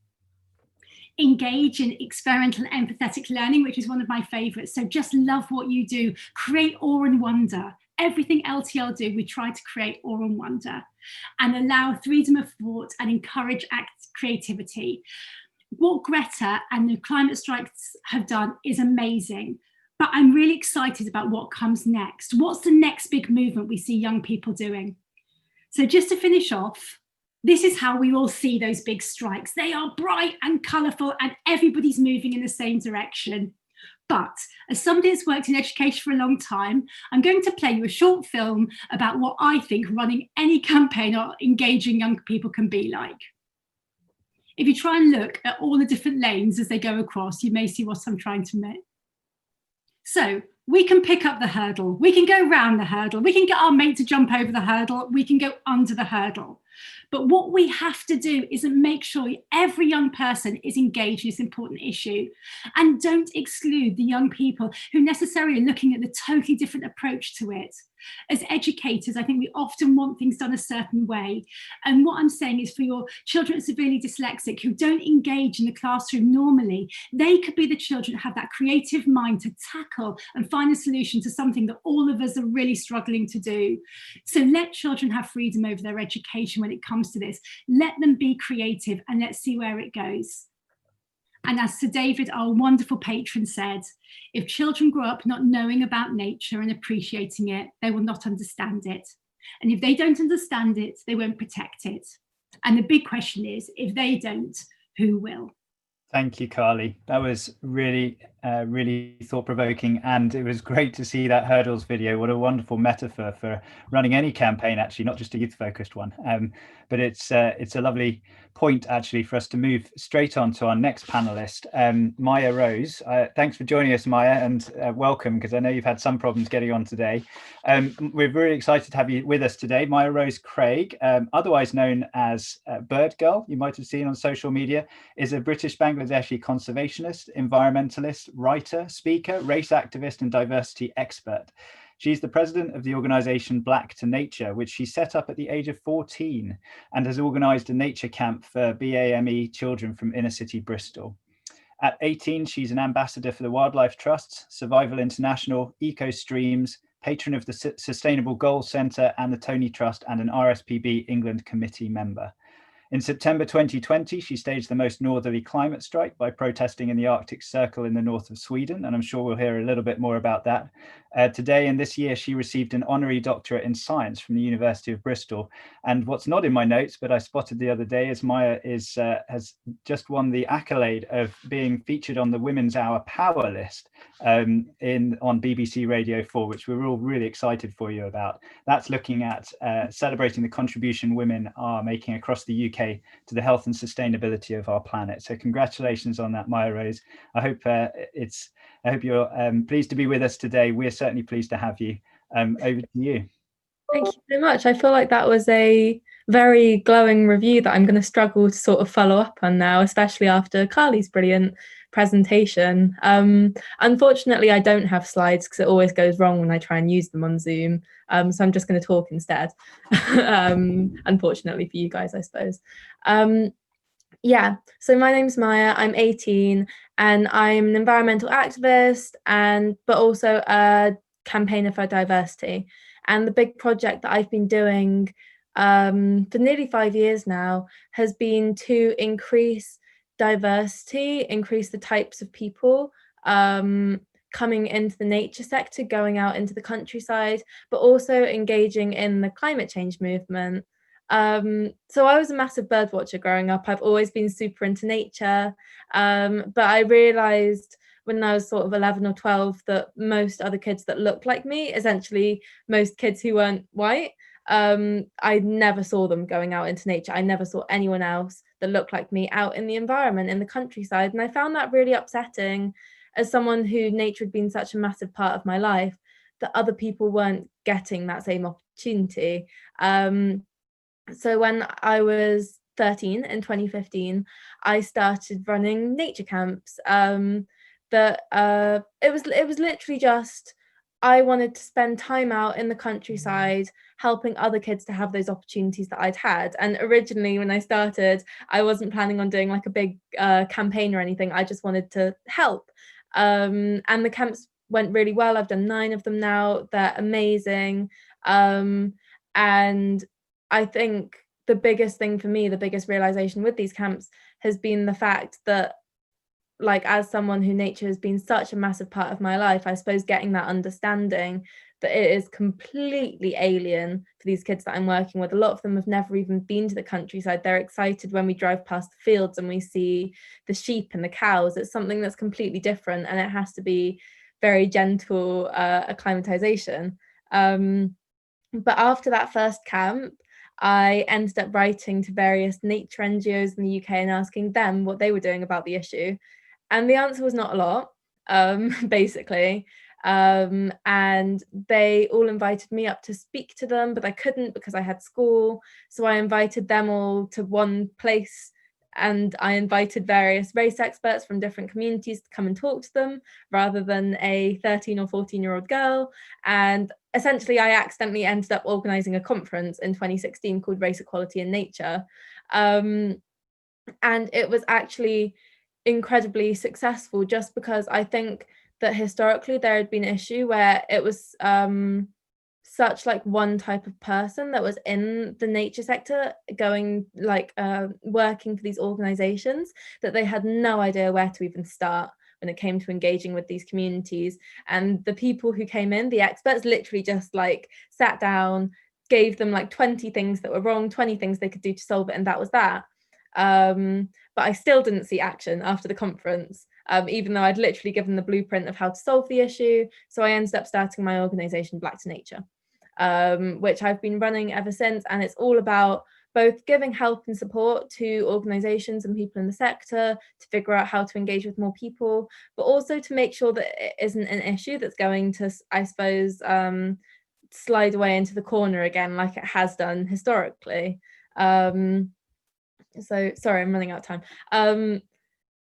Engage in experimental empathetic learning, which is one of my favorites. So just love what you do, create awe and wonder. Everything LTL do, we try to create awe and wonder and allow freedom of thought and encourage act creativity. What Greta and the climate strikes have done is amazing but I'm really excited about what comes next. What's the next big movement we see young people doing? So, just to finish off, this is how we all see those big strikes. They are bright and colourful, and everybody's moving in the same direction. But as somebody that's worked in education for a long time, I'm going to play you a short film about what I think running any campaign or engaging young people can be like. If you try and look at all the different lanes as they go across, you may see what I'm trying to. So we can pick up the hurdle, we can go round the hurdle, we can get our mate to jump over the hurdle, we can go under the hurdle. But what we have to do is make sure every young person is engaged in this important issue and don't exclude the young people who necessarily are looking at the totally different approach to it as educators, I think we often want things done a certain way. And what I'm saying is for your children severely dyslexic who don't engage in the classroom normally, they could be the children have that creative mind to tackle and find a solution to something that all of us are really struggling to do. So let children have freedom over their education when it comes to this. Let them be creative and let's see where it goes. And as Sir David, our wonderful patron, said, if children grow up not knowing about nature and appreciating it, they will not understand it. And if they don't understand it, they won't protect it. And the big question is if they don't, who will? Thank you, Carley. That was really uh, really thought provoking, and it was great to see that hurdles video. What a wonderful metaphor for running any campaign, actually, not just a youth focused one. Um, but it's uh, it's a lovely point actually for us to move straight on to our next panelist, um, Mya-Rose. Uh, thanks for joining us, Mya, and uh, welcome because I know you've had some problems getting on today. Um, we're very excited to have you with us today. Mya-Rose Craig, um, otherwise known as uh, Bird Girl, you might have seen on social media, is a British Bangladeshi conservationist, environmentalist, writer, speaker, race activist, and diversity expert. She's the president of the organization Black to Nature, which she set up at the age of 14 and has organized a nature camp for BAME children from inner city Bristol. At 18, she's an ambassador for the Wildlife Trust, Survival International, EcoStreams, patron of the Sustainable Goals Centre and the Tony Trust, and an RSPB England committee member. In September 2020, she staged the most northerly climate strike by protesting in the Arctic Circle in the north of Sweden, and I'm sure we'll hear a little bit more about that. Uh, today and this year, she received an honorary doctorate in science from the University of Bristol. And what's not in my notes, but I spotted the other day, is Mya is uh, has just won the accolade of being featured on the Woman's Hour Power List um, in on BBC Radio 4, which we're all really excited for you about. That's looking at uh, celebrating the contribution women are making across the UK to the health and sustainability of our planet. So congratulations on that, Mya-Rose. I hope uh, it's I hope you're um, pleased to be with us today. We're certainly pleased to have you. Um, over to you. Thank you so much. I feel like that was a very glowing review that I'm going to struggle to sort of follow up on now, especially after Carley's brilliant presentation. Um, unfortunately, I don't have slides because it always goes wrong when I try and use them on Zoom. Um, so I'm just going to talk instead, um, unfortunately for you guys, I suppose. Um, yeah, so my name's Mya, I'm 18 and I'm an environmental activist and but also a campaigner for diversity. And the big project that I've been doing um, for nearly five years now has been to increase diversity, increase the types of people um, coming into the nature sector, going out into the countryside, but also engaging in the climate change movement. Um, so I was a massive bird watcher growing up. I've always been super into nature, um, but I realized when I was sort of 11 or 12 that most other kids that looked like me, essentially most kids who weren't white, um, I never saw them going out into nature. I never saw anyone else that looked like me out in the environment, in the countryside. And I found that really upsetting as someone who nature had been such a massive part of my life, that other people weren't getting that same opportunity. Um, so when I was 13 in 2015, I started running nature camps. Um, that uh, it was it was literally just I wanted to spend time out in the countryside helping other kids to have those opportunities that I'd had. And originally, when I started, I wasn't planning on doing like a big uh, campaign or anything. I just wanted to help. Um, and the camps went really well. I've done nine of them now. They're amazing. Um, and I think the biggest thing for me, the biggest realization with these camps has been the fact that like as someone who nature has been such a massive part of my life i suppose getting that understanding that it is completely alien for these kids that i'm working with. A lot of them have never even been to the countryside. They're excited when we drive past the fields and we see the sheep and the cows. It's something that's completely different and it has to be very gentle uh, acclimatization. Um, but after that first camp I ended up writing to various nature NGOs in the UK and asking them what they were doing about the issue. And the answer was not a lot, um, basically. Um, and they all invited me up to speak to them, but I couldn't because I had school. So I invited them all to one place and I invited various race experts from different communities to come and talk to them rather than a 13 or 14 year old girl. And essentially, I accidentally ended up organizing a conference in 2016 called Race Equality in Nature. Um, and it was actually incredibly successful just because I think that historically there had been an issue where it was um, such like one type of person that was in the nature sector going like uh, working for these organizations that they had no idea where to even start when it came to engaging with these communities. And the people who came in the experts literally just like sat down gave them like 20 things that were wrong 20 things they could do to solve it and that was that. Um, but I still didn't see action after the conference. um, even though I'd literally given the blueprint of how to solve the issue. So I ended up starting my organization, Black to Nature, um, which I've been running ever since. And it's all about both giving help and support to organizations and people in the sector to figure out how to engage with more people, but also to make sure that it isn't an issue that's going to, I suppose, um, slide away into the corner again, like it has done historically. Um, so sorry, I'm running out of time. Um,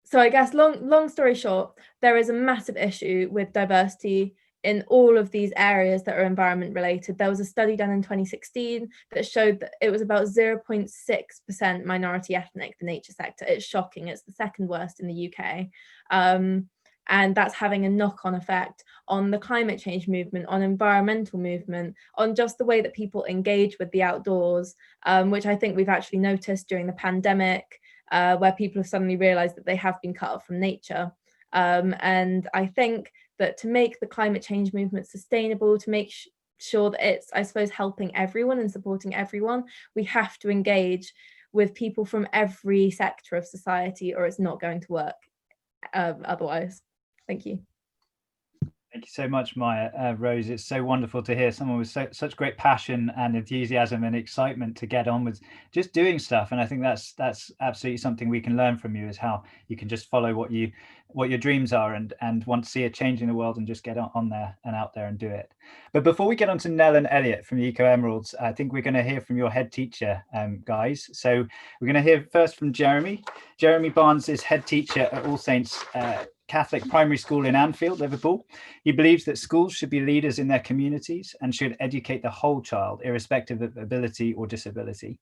so I guess long long story short, there is a massive issue with diversity in all of these areas that are environment related. There was a study done in 2016 that showed that it was about 0.6% minority ethnic, the nature sector. It's shocking. It's the second worst in the UK. Um, and that's having a knock-on effect on the climate change movement on environmental movement on just the way that people engage with the outdoors um, which i think we've actually noticed during the pandemic uh, where people have suddenly realized that they have been cut off from nature. Um, and i think that to make the climate change movement sustainable to make sh- sure that it's i suppose helping everyone and supporting everyone we have to engage with people from every sector of society or it's not going to work um, otherwise Thank you. Thank you so much, Mya. Uh, Rose, it's so wonderful to hear someone with so, such great passion and enthusiasm and excitement to get on with just doing stuff. And I think that's that's absolutely something we can learn from you is how you can just follow what you what your dreams are and and want to see a change in the world and just get on there and out there and do it. But before we get on to Nell and Elliot from the Eco Emeralds, I think we're going to hear from your head teacher, um, guys. So we're going to hear first from Jeremy. Jeremy Barnes is head teacher at All Saints uh, Catholic Primary School in Anfield, Liverpool. He believes that schools should be leaders in their communities and should educate the whole child, irrespective of ability or disability.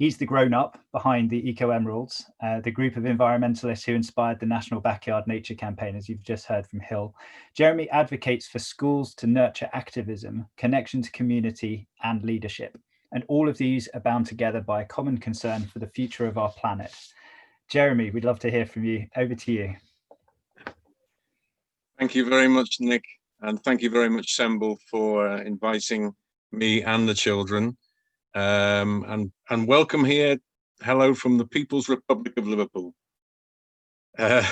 He's the grown up behind the Eco Emeralds, uh, the group of environmentalists who inspired the National Backyard Nature Campaign, as you've just heard from Hill. Jeremy advocates for schools to nurture activism, connection to community, and leadership. And all of these are bound together by a common concern for the future of our planet. Jeremy, we'd love to hear from you. Over to you. Thank you very much, Nick, and thank you very much, Semble, for uh, inviting me and the children. Um, and, and welcome here. Hello from the People's Republic of Liverpool. Uh,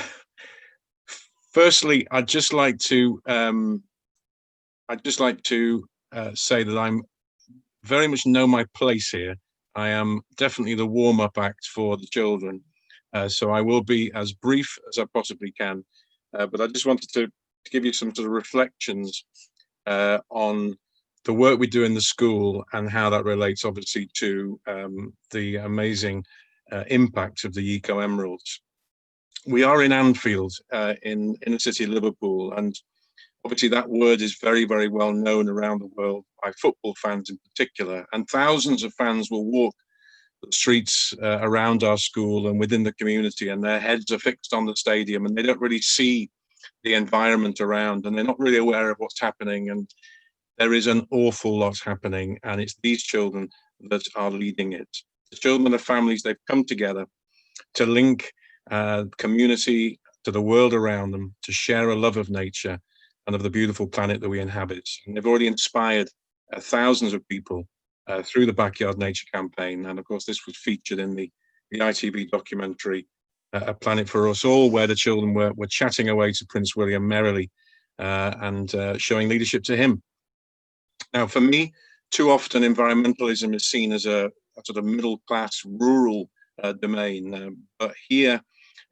firstly, I'd just like to um, I'd just like to uh, say that I'm very much know my place here. I am definitely the warm-up act for the children, uh, so I will be as brief as I possibly can. Uh, but I just wanted to, to, give you some sort of reflections uh, on the work we do in the school and how that relates obviously to um, the amazing uh, impact of the Eco Emeralds. We are in Anfield uh, in inner city Liverpool and obviously that word is very, very well known around the world by football fans in particular and thousands of fans will walk streets uh, around our school and within the community, and their heads are fixed on the stadium, and they don't really see the environment around, and they're not really aware of what's happening. And there is an awful lot happening, and it's these children that are leading it. The children and families, they've come together to link uh, community to the world around them, to share a love of nature and of the beautiful planet that we inhabit. And they've already inspired uh, thousands of people uh, through the Backyard Nature campaign. And of course, this was featured in the, the ITV documentary, uh, A Planet for Us All, where the children were, were chatting away to Prince William merrily uh, and uh, showing leadership to him. Now, for me, too often environmentalism is seen as a, a sort of middle class rural uh, domain. Um, but here,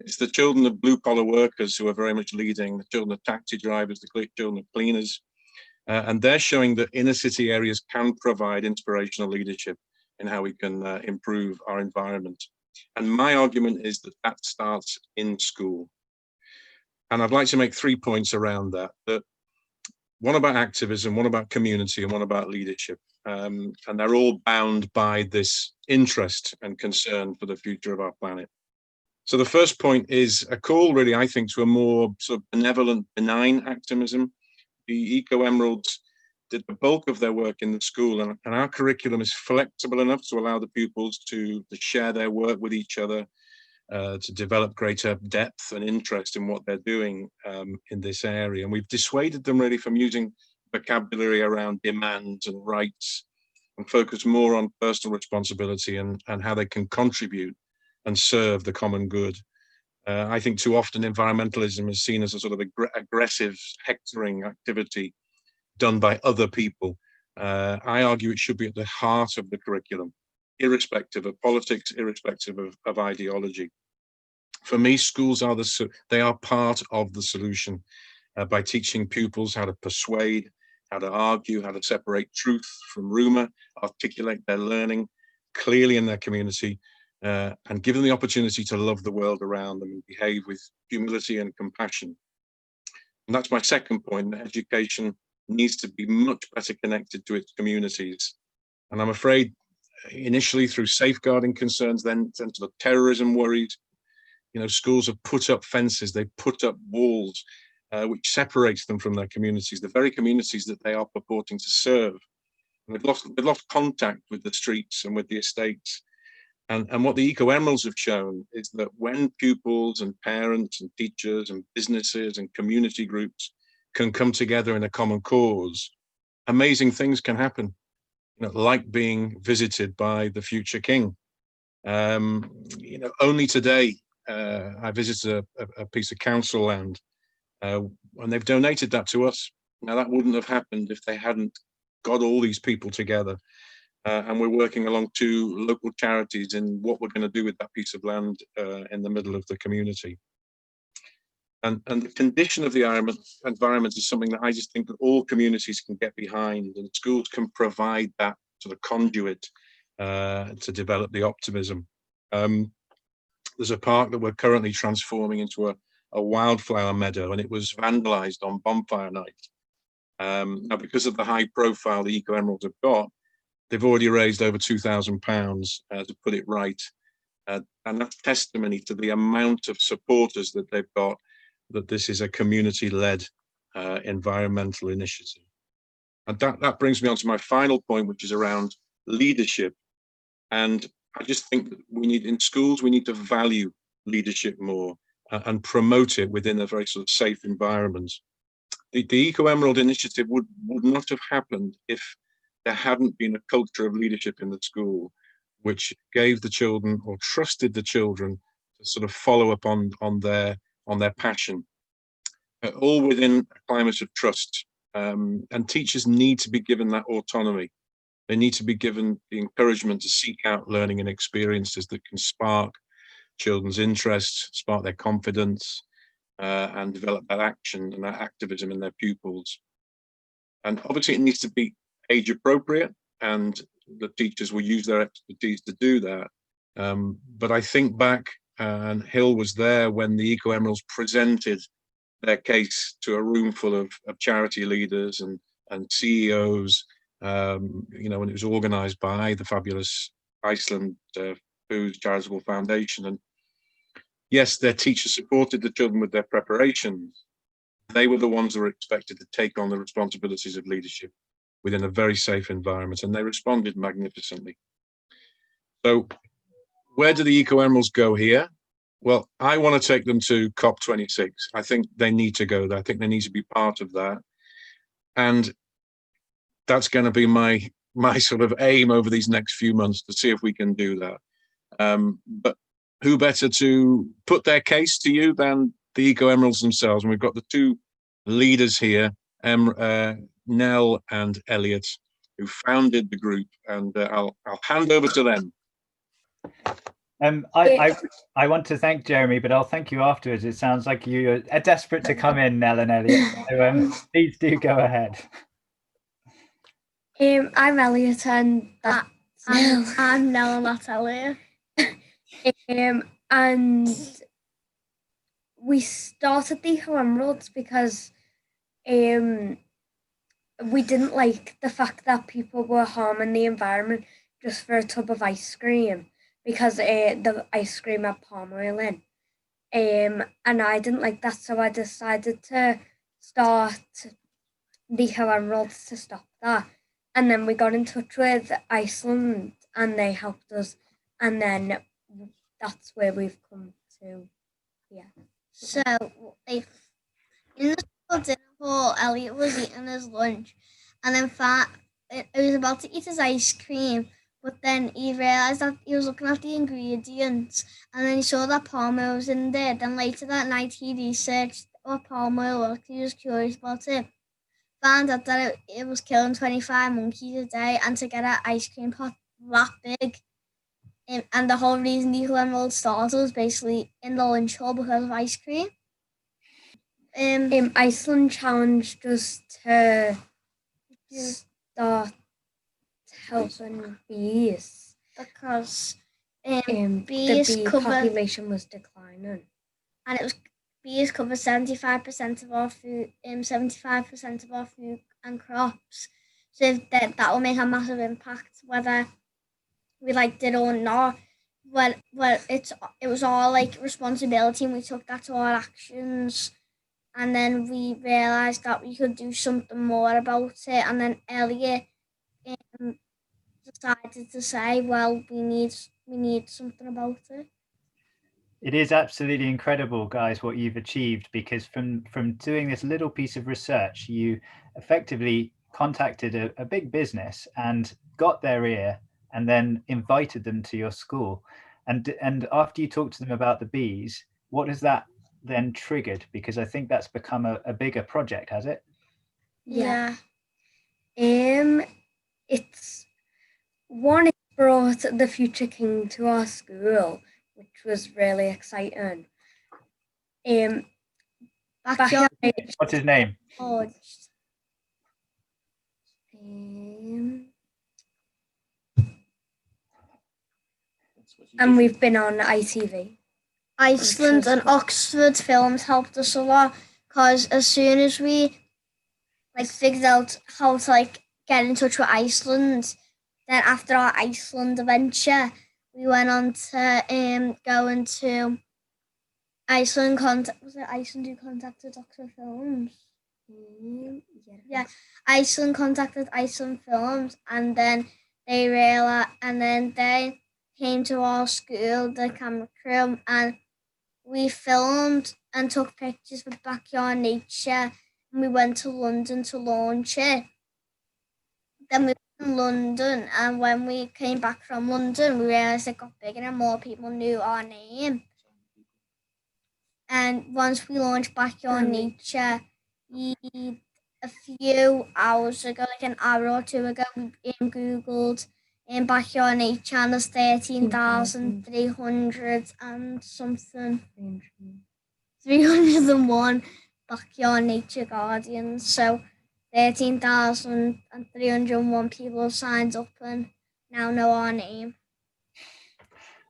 it's the children of blue collar workers who are very much leading, the children of taxi drivers, the children of cleaners, uh, and they're showing that inner city areas can provide inspirational leadership in how we can uh, improve our environment. And my argument is that that starts in school. And I'd like to make three points around that. That one about activism, one about community, and one about leadership. Um, and they're all bound by this interest and concern for the future of our planet. So the first point is a call, really, I think, to a more sort of benevolent, benign activism the Eco Emeralds did the bulk of their work in the school, and, and our curriculum is flexible enough to allow the pupils to, to share their work with each other, uh, to develop greater depth and interest in what they're doing um, in this area. And we've dissuaded them really from using vocabulary around demands and rights and focus more on personal responsibility and, and how they can contribute and serve the common good. Uh, I think too often environmentalism is seen as a sort of ag- aggressive, hectoring activity done by other people. Uh, I argue it should be at the heart of the curriculum, irrespective of politics, irrespective of, of ideology. For me, schools are the they are part of the solution uh, by teaching pupils how to persuade, how to argue, how to separate truth from rumor, articulate their learning clearly in their community, uh, and give them the opportunity to love the world around them and behave with humility and compassion. And that's my second point, that education needs to be much better connected to its communities. And I'm afraid initially through safeguarding concerns, then, then to the terrorism worries, you know, schools have put up fences, they've put up walls, uh, which separates them from their communities, the very communities that they are purporting to serve. And they've lost, they've lost contact with the streets and with the estates. And, and what the Eco Emeralds have shown is that when pupils and parents and teachers and businesses and community groups can come together in a common cause, amazing things can happen. You know, like being visited by the future king. Um, you know, only today uh, I visited a, a, piece of council land, uh, and they've donated that to us. Now that wouldn't have happened if they hadn't got all these people together. Uh, and we're working along two local charities in what we're going to do with that piece of land uh, in the middle of the community. And, and the condition of the environment is something that I just think that all communities can get behind and schools can provide that sort of conduit uh, to develop the optimism. Um, there's a park that we're currently transforming into a, a wildflower meadow and it was vandalized on bonfire night. Um, now, because of the high profile the Eco Emeralds have got, they've already raised over £2,000 uh, to put it right. Uh, and that's testimony to the amount of supporters that they've got that this is a community-led uh, environmental initiative. And that, that brings me on to my final point, which is around leadership. And I just think that we need, in schools, we need to value leadership more uh, and promote it within a very sort of safe environment. The, the Eco Emerald initiative would, would not have happened if there hadn't been a culture of leadership in the school, which gave the children or trusted the children to sort of follow up on, on their on their passion, uh, all within a climate of trust. Um, and teachers need to be given that autonomy. They need to be given the encouragement to seek out learning and experiences that can spark children's interests spark their confidence, uh, and develop that action and that activism in their pupils. And obviously, it needs to be age appropriate, and the teachers will use their expertise to do that. Um, but I think back and Hill was there when the Eco Emeralds presented their case to a room full of, of charity leaders and, and CEOs, um, you know, when it was organized by the fabulous Iceland uh, Foods Charitable Foundation. And yes, their teachers supported the children with their preparations. They were the ones that were expected to take on the responsibilities of leadership within a very safe environment, and they responded magnificently. So where do the Eco Emeralds go here? Well, I want to take them to COP26. I think they need to go there. I think they need to be part of that. And that's going to be my my sort of aim over these next few months to see if we can do that. Um, but who better to put their case to you than the Eco Emeralds themselves? And we've got the two leaders here, em, uh, Nell and Elliot, who founded the group, and uh, I'll I'll hand over to them. Um, I, I, I want to thank Jeremy, but I'll thank you afterwards. It sounds like you are desperate to come in, Nell and Elliot. So um, please do go ahead. Um, I'm Elliot, and that, I'm, I'm Nell, and that's Elliot. um, and we started the Emeralds because um, we didn't like the fact that people were harming the environment just for a tub of ice cream because uh, the ice cream had palm oil in. Um, and I didn't like that, so I decided to start the Emeralds to stop that. And then we got in touch with Iceland and they helped us. And then that's where we've come to. Yeah. So, if in the school Elliot was eating his lunch and then Fat, he was about to eat his ice cream, But then he realised that he was looking at the ingredients and then he saw that palm oil was in there. Then later that night he researched what palm oil was. He was curious about it. Found out that it, it was killing 25 monkeys a day and to get an ice cream pot that big. And the whole reason the Emerald started was basically in the lunch hall because of ice cream. Um, um, Iceland challenged us to start helping bees because um, um, bees the bee cover population was declining. and it was bees cover 75% of our food um 75% of our food and crops. So that that will make a massive impact whether we liked it or not. Well well it's it was our like responsibility and we took that to our actions and then we realized that we could do something more about it and then Elliot um, decided to say well we need we need something about it It is absolutely incredible, guys, what you've achieved because from from doing this little piece of research, you effectively contacted a, a big business and got their ear and then invited them to your school. And and after you talked to them about the bees, what has that then triggered? Because I think that's become a, a bigger project, has it? yeah Um, it's one. It brought the future king to our school, which was really exciting. Um, backyard What's his name? forged Um, and we've been on ITV. Iceland and Oxford films helped us a lot because as soon as we like figured out how to like get in touch with Iceland, then after our Iceland adventure, we went on to um go into Iceland contact was it Iceland who contacted Oxford Films? Yeah, Iceland contacted Iceland Films and then they realized and then they came to our school, the camera crew, and we filmed and took pictures with backyard nature. And we went to London to launch it. Then we in London, and when we came back from London, we realized it got bigger and more people knew our name. And once we launched Backyard mm. Nature, we, a few hours ago, like an hour or two ago, we um, Googled in Backyard Nature and there's 13,300 and something. 301 Backyard Nature Guardians. So 13,301 people signed up and now know our name.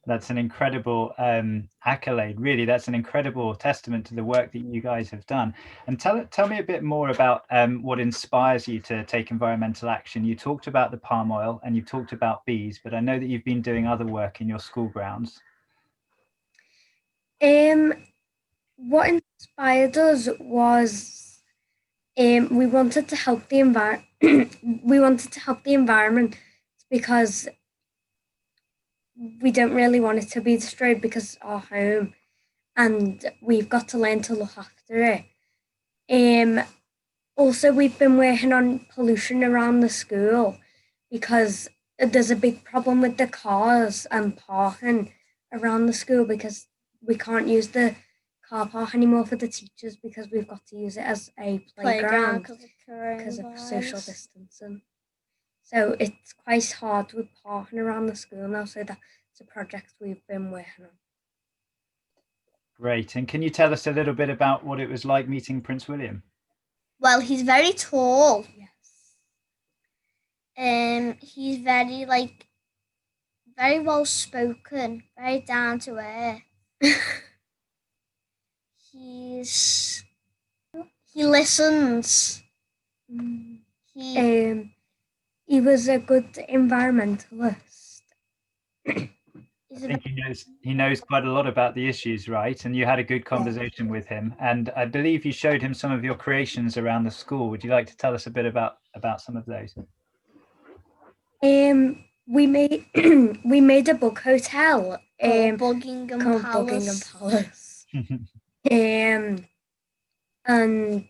That's an incredible um, accolade. Really, that's an incredible testament to the work that you guys have done. And tell tell me a bit more about um, what inspires you to take environmental action. You talked about the palm oil and you've talked about bees, but I know that you've been doing other work in your school grounds. Um, what inspired us was um, we wanted to help the envir- we wanted to help the environment because we don't really want it to be destroyed because it's our home and we've got to learn to look after it. Um, also, we've been working on pollution around the school because there's a big problem with the cars and parking around the school because we can't use the car park anymore for the teachers because we've got to use it as a Playground playground 'cause of because of social distancing. So it's quite hard with parking around the school now. So that's a project we've been working on. Great. And can you tell us a little bit about what it was like meeting Prince William? Well, he's very tall. Yes. Um, he's very like very well spoken, very down to earth. he's he listens. He Um, he was a good environmentalist. I think he knows he knows quite a lot about the issues, right? And you had a good conversation with him, and I believe you showed him some of your creations around the school. Would you like to tell us a bit about about some of those? Um, we made we made a book hotel. Called Um, Buckingham called Palace. Buckingham Palace. Um, and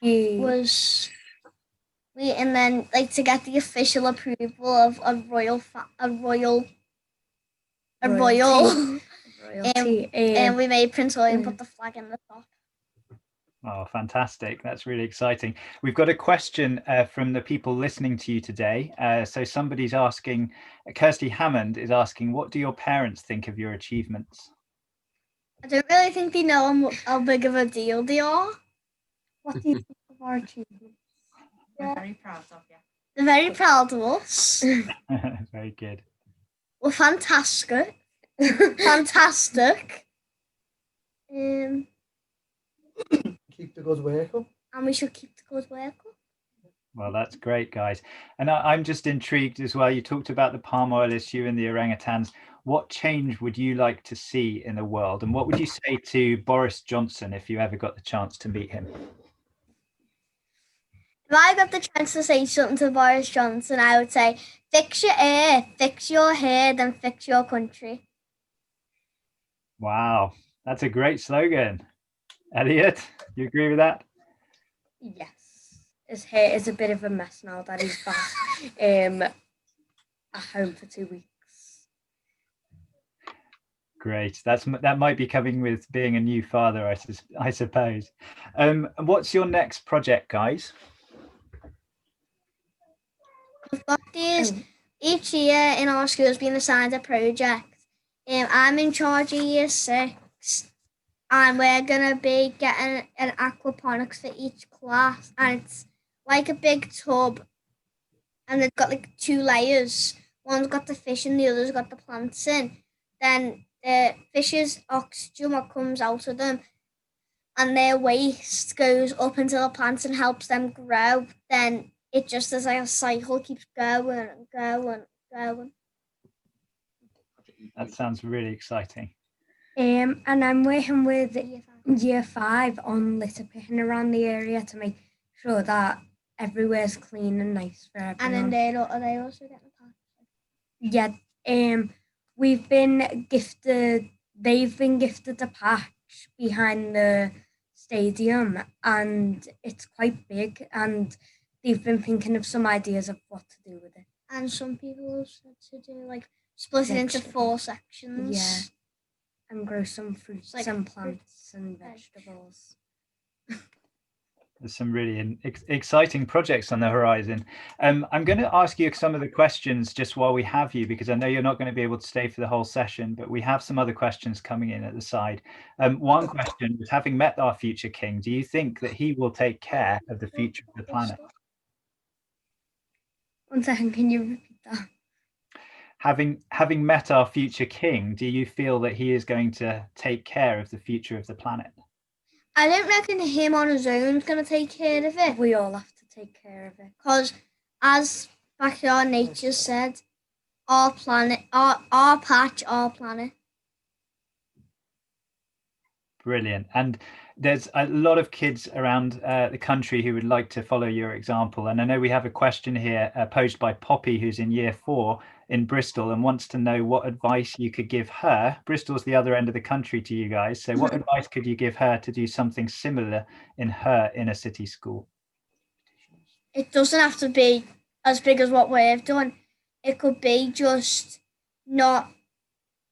he was we and then like to get the official approval of a royal fa- a royal a royal. Royalty. Royalty, and, and we made Prince William mm. put the flag in the top. Oh, fantastic. That's really exciting. We've got a question uh, from the people listening to you today. Uh, so somebody's asking, Kirsty Hammond is asking, what do your parents think of your achievements? I don't really think they know how, how big of a deal they are. What do you think of our achievements? We're very proud of you. They're very proud of us. Very good. We're fantastic. fantastic. Um, Keep the good work up. and we should keep the good work up. Well, that's great, guys. And I, I'm just intrigued as well. You talked about the palm oil issue and the orangutans. What change would you like to see in the world? And what would you say to Boris Johnson if you ever got the chance to meet him? If I got the chance to say something to Boris Johnson, I would say, fix your hair, fix your hair, then fix your country. Wow, that's a great slogan. Elliot, you agree with that? Yes. His hair is a bit of a mess now that he's back um, at home for two weeks. Great. That's that might be coming with being a new father, I, I suppose. Um, what's your next project, guys? Got these each year in our school's been assigned a project. Um, I'm in charge of year six, and we're gonna be getting an aquaponics for each class, and it's like a big tub, and they've got like two layers. One's got the fish, and the other's got the plants in. Then the fish's oxygen what comes out of them, and their waste goes up into the plants and helps them grow. Then it just as like a cycle keeps going and going and going. That sounds really exciting. Um, and I'm working with year five on litter picking around the area to make sure that everywhere's clean and nice for everyone. And then they are they also getting a pack. Yeah, um, we've been gifted. They've been gifted a patch behind the stadium, and it's quite big. And they've been thinking of some ideas of what to do with it. And some people have said to do like split it into four sections. Yeah, and grow some fruits like and fruit, plants and vegetables. There's some really in, ex- exciting projects on the horizon. Um, I'm going to ask you some of the questions just while we have you, because I know you're not going to be able to stay for the whole session, but we have some other questions coming in at the side. Um, one question was having met our future king, do you think that he will take care of the future of the planet? One second, can you repeat that? Having having met our future king, do you feel that he is going to take care of the future of the planet? I don't reckon him on his own is gonna take care of it. We all have to take care of it. Because as Backyard Nature said, our planet our our patch, our planet. Brilliant. And there's a lot of kids around uh, the country who would like to follow your example. And I know we have a question here uh, posed by Poppy, who's in year four in Bristol and wants to know what advice you could give her. Bristol's the other end of the country to you guys. So, what advice could you give her to do something similar in her inner city school? It doesn't have to be as big as what we've done. It could be just not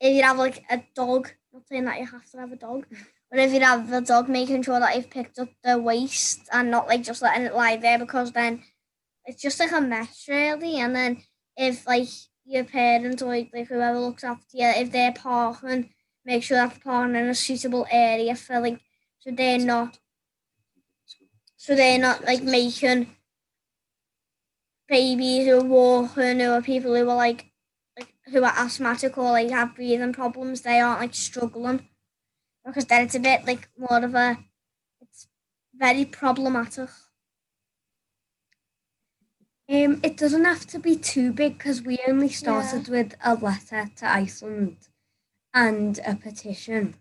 if you have like a dog, not saying that you have to have a dog, but if you have a dog, making sure that you've picked up the waste and not like just letting it lie there because then it's just like a mess really. And then if like your parents or like, like whoever looks after you, if they're parking, make sure that they're parking in a suitable area for like so they're not so they're not like making babies who are walking or people who are like like who are asthmatic or like have breathing problems, they aren't like struggling. Because then it's a bit like more of a it's very problematic. Um, it doesn't have to be too big because we only started with a letter to Iceland and a petition.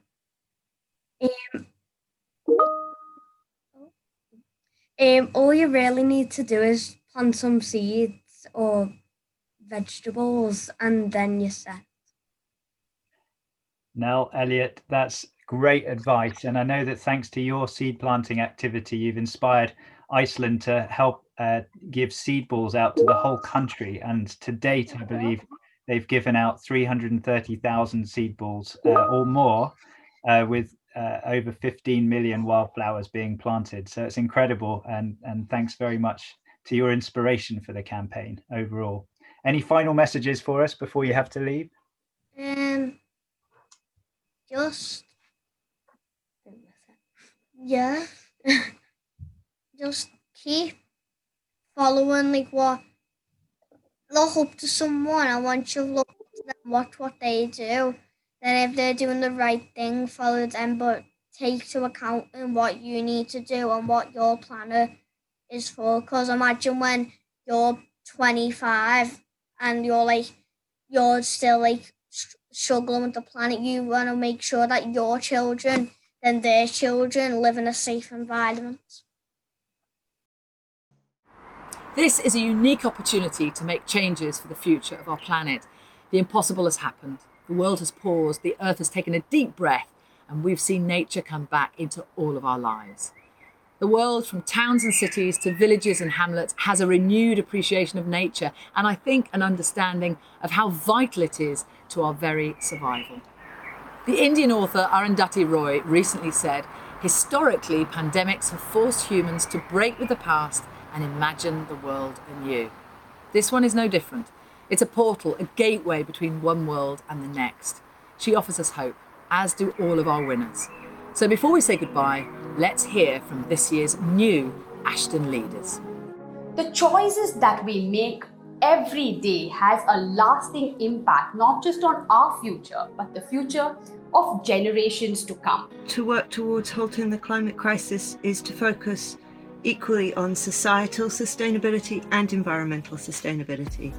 Um, um, all you really need to do is plant some seeds or vegetables, and then you're set. Nell, Elliot, that's great advice. And I know that thanks to your seed planting activity, you've inspired Iceland to help uh, give seed balls out to the whole country. And to date, I believe they've given out 330,000 seed balls uh, or more, uh, with uh, over 15 million wildflowers being planted. So it's incredible. And, and thanks very much to your inspiration for the campaign overall. Any final messages for us before you have to leave? Um, just yeah, just keep following like what look up to someone. I want you look to them, watch what they do. Then if they're doing the right thing, follow them, but take to account in what you need to do and what your planner is for. Because imagine when you're 25 and you're like, you're still like struggling with the planet, you want to make sure that your children and their children live in a safe environment. This is a unique opportunity to make changes for the future of our planet. The impossible has happened. The world has paused, the earth has taken a deep breath, and we've seen nature come back into all of our lives. The world, from towns and cities to villages and hamlets, has a renewed appreciation of nature and I think an understanding of how vital it is to our very survival. The Indian author Arundhati Roy recently said, Historically, pandemics have forced humans to break with the past and imagine the world anew. This one is no different. It's a portal, a gateway between one world and the next. She offers us hope, as do all of our winners. So before we say goodbye, let's hear from this year's new Ashden leaders. The choices that we make every day has a lasting impact, not just on our future, but the future of generations to come. To work towards halting the climate crisis is to focus equally on societal sustainability and environmental sustainability.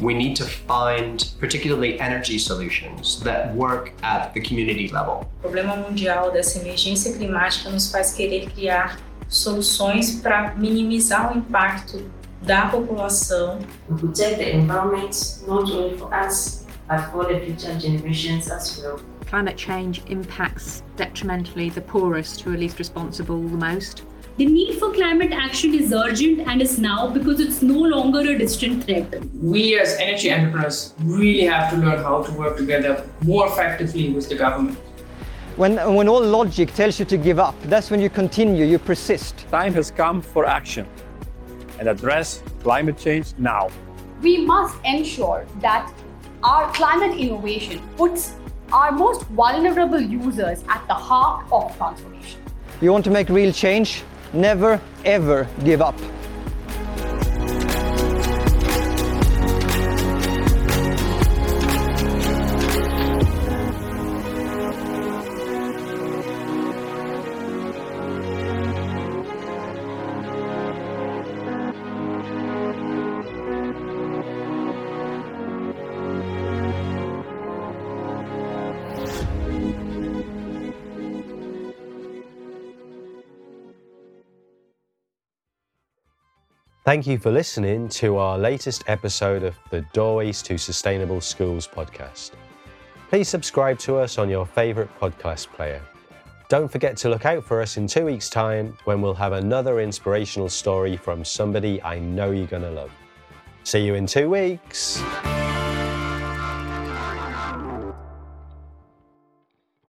We need to find particularly energy solutions that work at the community level. O problema mundial dessa emergência climática nos faz querer criar soluções para minimizar o impacto da população. We protect the environment not only for us but for the future generations as well. Climate change impacts detrimentally the poorest who are least responsible the most. The need for climate action is urgent and is now because it's no longer a distant threat. We as energy entrepreneurs really have to learn how to work together more effectively with the government. When, when all logic tells you to give up, that's when you continue, you persist. Time has come for action and address climate change now. We must ensure that our climate innovation puts our most vulnerable users at the heart of transformation. You want to make real change? Never ever give up. Thank you for listening to our latest episode of the Doorways to Sustainable Schools podcast. Please subscribe to us on your favourite podcast player. Don't forget to look out for us in two weeks' time when we'll have another inspirational story from somebody I know you're going to love. See you in two weeks.